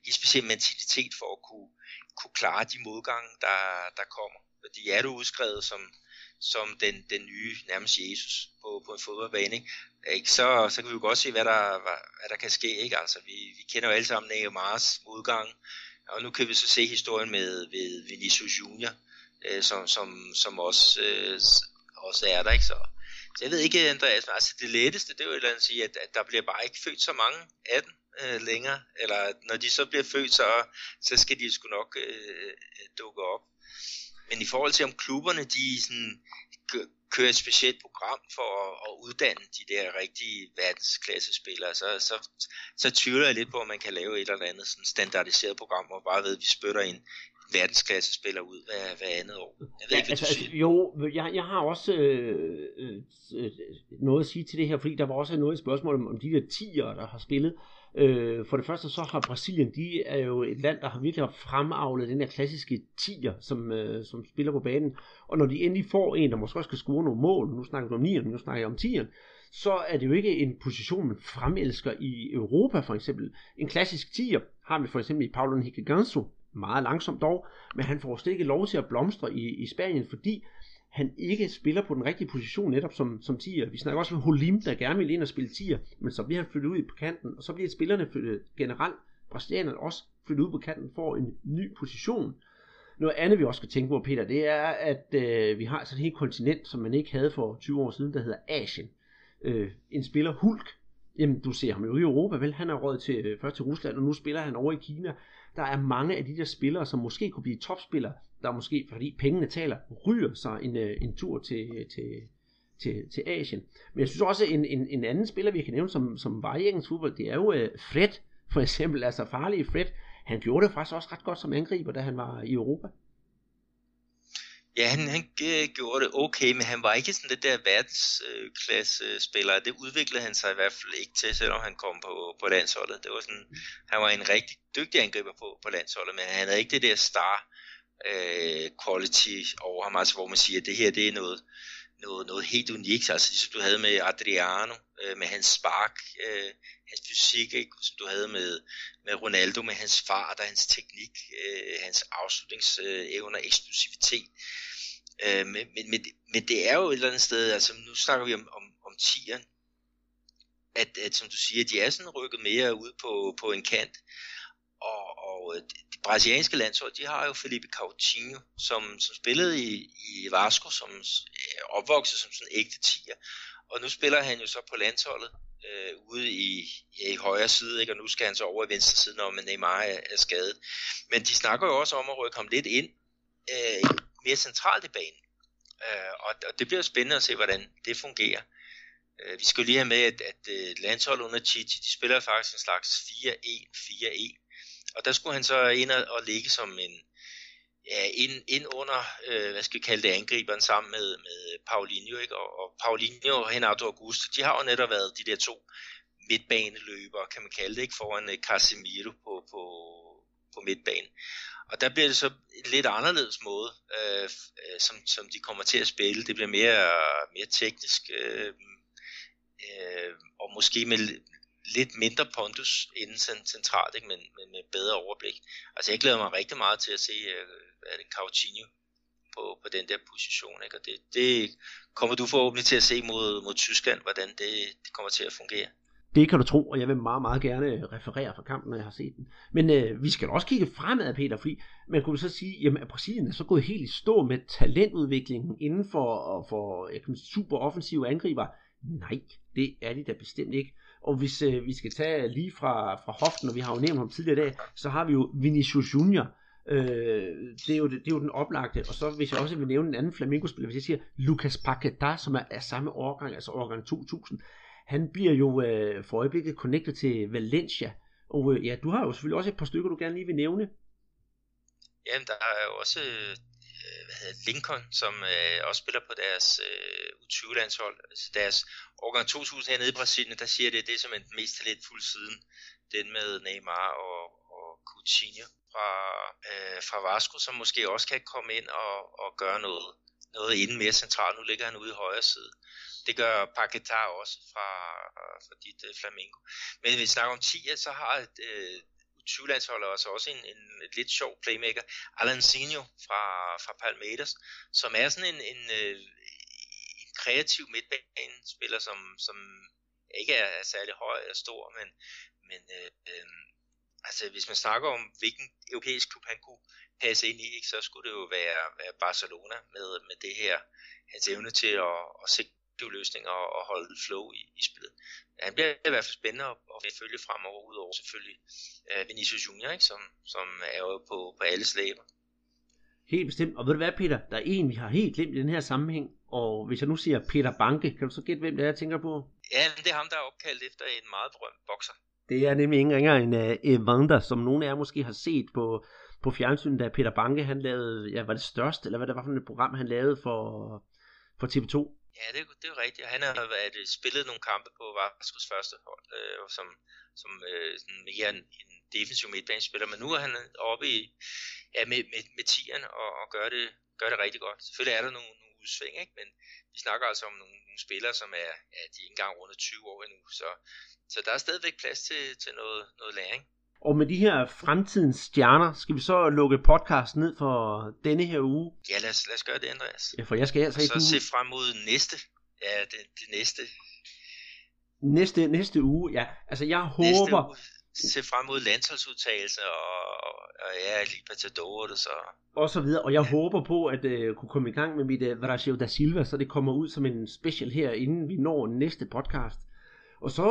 helt speciel mentalitet for at kunne, kunne klare de modgange, der, der kommer. Fordi er du udskrevet som, som den, den nye, nærmest Jesus på, på en fodboldbane. Ikke? Øh, ikke? Så, så kan vi jo godt se, hvad der, hvad, hvad der kan ske. Ikke? Altså, vi, vi kender jo alle sammen Neymar's modgang, og nu kan vi så se historien med ved Vinicius Junior, øh, som, som, som også, øh, også er der. Ikke? Så, så jeg ved ikke, Andreas, altså det letteste, det er jo et eller andet at sige, at, at der bliver bare ikke født så mange af dem øh, længere, eller når de så bliver født, så, så skal de sgu nok øh, øh dukke op. Men i forhold til om klubberne, de sådan, kører et specielt program for at, at uddanne de der rigtige verdensklasse spillere, så, så, så tvivler jeg lidt på, at man kan lave et eller andet sådan standardiseret program, hvor bare ved, at vi spytter en verdensklasse spiller ud hver, hver andet år. Jeg ved ja, ikke, hvad altså, du siger. Jo, jeg, jeg har også øh, øh, noget at sige til det her, fordi der var også noget spørgsmål om, om de der tiger, der har spillet. Øh, Øh, for det første så har Brasilien, de er jo et land, der har virkelig fremavlet den her klassiske tiger, som, øh, som spiller på banen. Og når de endelig får en, der måske også skal score nogle mål, nu snakker vi om 9'eren, nu snakker jeg om 10'eren, så er det jo ikke en position, man fremelsker i Europa for eksempel. En klassisk tiger har vi for eksempel i Paulo Henrique Ganso, meget langsomt dog, men han får slet ikke lov til at blomstre i, i Spanien, fordi han ikke spiller på den rigtige position netop som, som tier. Vi snakker også om Holim, der gerne vil ind og spille tier, men så bliver han flyttet ud på kanten, og så bliver spillerne flyttet generelt, brasilianerne også flyttet ud på kanten, får en ny position. Noget andet, vi også skal tænke på, Peter, det er, at øh, vi har sådan et helt kontinent, som man ikke havde for 20 år siden, der hedder Asien. Øh, en spiller Hulk, jamen du ser ham jo i Europa, vel? Han er råd til, øh, først til Rusland, og nu spiller han over i Kina. Der er mange af de der spillere, som måske kunne blive topspillere, der måske, fordi pengene taler, ryger sig en, øh, en tur til, øh, til, til, til Asien. Men jeg synes også, en, en, en anden spiller, vi kan nævne, som, som var i engelsk fodbold, det er jo øh, Fred, for eksempel, altså farlige Fred. Han gjorde det faktisk også ret godt som angriber, da han var i Europa. Ja, han, han gjorde det okay, men han var ikke sådan det der verdensklasse øh, spiller. Det udviklede han sig i hvert fald ikke til, selvom han kom på, på landsholdet. Det var sådan, han var en rigtig dygtig angriber på, på landsholdet, men han havde ikke det der star øh, quality over ham, altså hvor man siger, at det her det er noget, noget, noget helt unikt, altså ligesom du havde med Adriano, øh, med hans spark, øh, hans fysik, ikke? som du havde med, med Ronaldo, med hans fart og hans teknik, øh, hans afslutningsevner, øh, eksplosivitet. Øh, men, men, men, men det er jo et eller andet sted, altså nu snakker vi om, om, om tieren, at, at som du siger, de er sådan rykket mere ud på, på en kant, og, øh, det brasilianske landshold, de har jo Felipe Coutinho, som, som spillede i, i Vasco, som øh, opvokset som sådan en ægte tiger, og nu spiller han jo så på landsholdet øh, ude i, ja, i højre side, ikke? og nu skal han så over i venstre side, når Neymar er, er skadet. Men de snakker jo også om at rykke ham lidt ind, øh, mere centralt i banen. Øh, og, og det bliver spændende at se, hvordan det fungerer. Øh, vi skal lige have med, at, at, at landsholdet under Chichi, de spiller faktisk en slags 4-1-4-1, og der skulle han så ind og, og ligge som en, ja, ind, ind under, øh, hvad skal vi kalde det, angriberen sammen med, med Paulinho, ikke? Og, og Paulinho og Renato Augusto, de har jo netop været de der to midtbaneløbere, kan man kalde det, ikke? foran øh, Casemiro på, på, på midtbanen. Og der bliver det så en lidt anderledes måde, øh, øh, som, som de kommer til at spille. Det bliver mere, mere teknisk, øh, øh, og måske med lidt mindre pondus inden centralt, ikke? Men, men med bedre overblik. Altså jeg glæder mig rigtig meget til at se øh, hvad er det Coutinho på, på den der position. Ikke? Og det, det kommer du forhåbentlig til at se mod, mod Tyskland, hvordan det, det kommer til at fungere. Det kan du tro, og jeg vil meget, meget gerne referere fra kampen, når jeg har set den. Men øh, vi skal også kigge fremad, Peter, fordi man kunne så sige, jamen, at Brasilien er så gået helt i stå med talentudviklingen inden for, for jeg kan, super offensive angriber. Nej, det er de da bestemt ikke. Og hvis øh, vi skal tage lige fra, fra hoften, og vi har jo nævnt ham tidligere i dag, så har vi jo Vinicius Junior. Øh, det, er jo, det, det er jo den oplagte. Og så hvis jeg også vil nævne en anden Flamengo-spiller, hvis jeg siger Lucas Paqueta, som er af samme årgang, altså årgang 2000, han bliver jo øh, for øjeblikket connected til Valencia. Og øh, ja, du har jo selvfølgelig også et par stykker, du gerne lige vil nævne. Jamen, der er jo også Øh, hvad hedder Lincoln, som øh, også spiller på deres øh, U20-landshold. Altså deres årgang 2000 hernede i Brasilien, der siger det, det er simpelthen den mest talentfulde siden. Den med Neymar og, og Coutinho fra, øh, fra Vasco, som måske også kan komme ind og, og gøre noget, noget inden mere centralt. Nu ligger han ude i højre side. Det gør Paquetá også fra, fra dit øh, Flamengo. Men hvis vi snakker om 10, så har øh, U20-landshold, og altså også en, en, et lidt sjov playmaker, Alan Sinjo fra, fra Palmeiras, som er sådan en, en, en, en kreativ midtbanespiller, som, som ikke er, er særlig høj og stor, men, men øh, øh, altså hvis man snakker om, hvilken europæisk klub han kunne passe ind i, ikke, så skulle det jo være, være Barcelona med, med det her, hans evne til at, at sikre løsninger og, og holde flow i, i spillet. Han bliver i hvert fald spændende at, at følge fremover, udover selvfølgelig uh, Vinicius Junior, ikke, som, som er jo på, på alle slæber. Helt bestemt. Og ved du hvad, Peter? Der er en, vi har helt glemt i den her sammenhæng. Og hvis jeg nu siger Peter Banke, kan du så gætte, hvem det er, jeg tænker på? Ja, det er ham, der er opkaldt efter en meget berømt bokser. Det er nemlig ingen ringer end uh, Evander, som nogle af jer måske har set på, på fjernsynet, da Peter Banke, han lavede, ja, var det største, eller hvad det var for et program, han lavede for, for TV2? Ja, det, det er rigtigt. Han har været, spillet nogle kampe på Vaskos første hold, øh, som, som øh, sådan mere en, en defensiv midtbanespiller, men nu er han oppe i, ja, med, med, med tieren og, og gør, det, gør det rigtig godt. Selvfølgelig er der nogle, nogle udsving, ikke? men vi snakker altså om nogle, nogle spillere, som er, ja, de er ikke engang rundt 20 år endnu, så, så der er stadigvæk plads til, til noget, noget læring. Og med de her fremtidens stjerner, skal vi så lukke podcasten ned for denne her uge? Ja, lad os, lad os gøre det, Andreas. Ja, for jeg skal altså ikke... Så se frem mod næste. Ja, det, det næste. Næste, næste uge, ja. Altså, jeg håber... Uge, se frem mod landsholdsudtalelse og, og ja, Libertadores så... Og så videre, og jeg ja. håber på at uh, kunne komme i gang med mit uh, Brasil da Silva, så det kommer ud som en special her, inden vi når næste podcast. Og så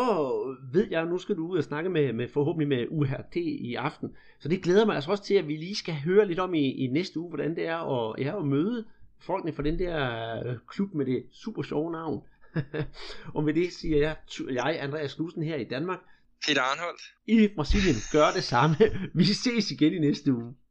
ved jeg, nu skal du ud og snakke med, med forhåbentlig med UHT i aften. Så det glæder mig altså også til, at vi lige skal høre lidt om i, i næste uge, hvordan det er at, ja, at møde folkene fra den der øh, klub med det super sjove navn. og med det siger jeg, jeg Andreas Knudsen her i Danmark. Peter Arnholdt. I Brasilien gør det samme. Vi ses igen i næste uge.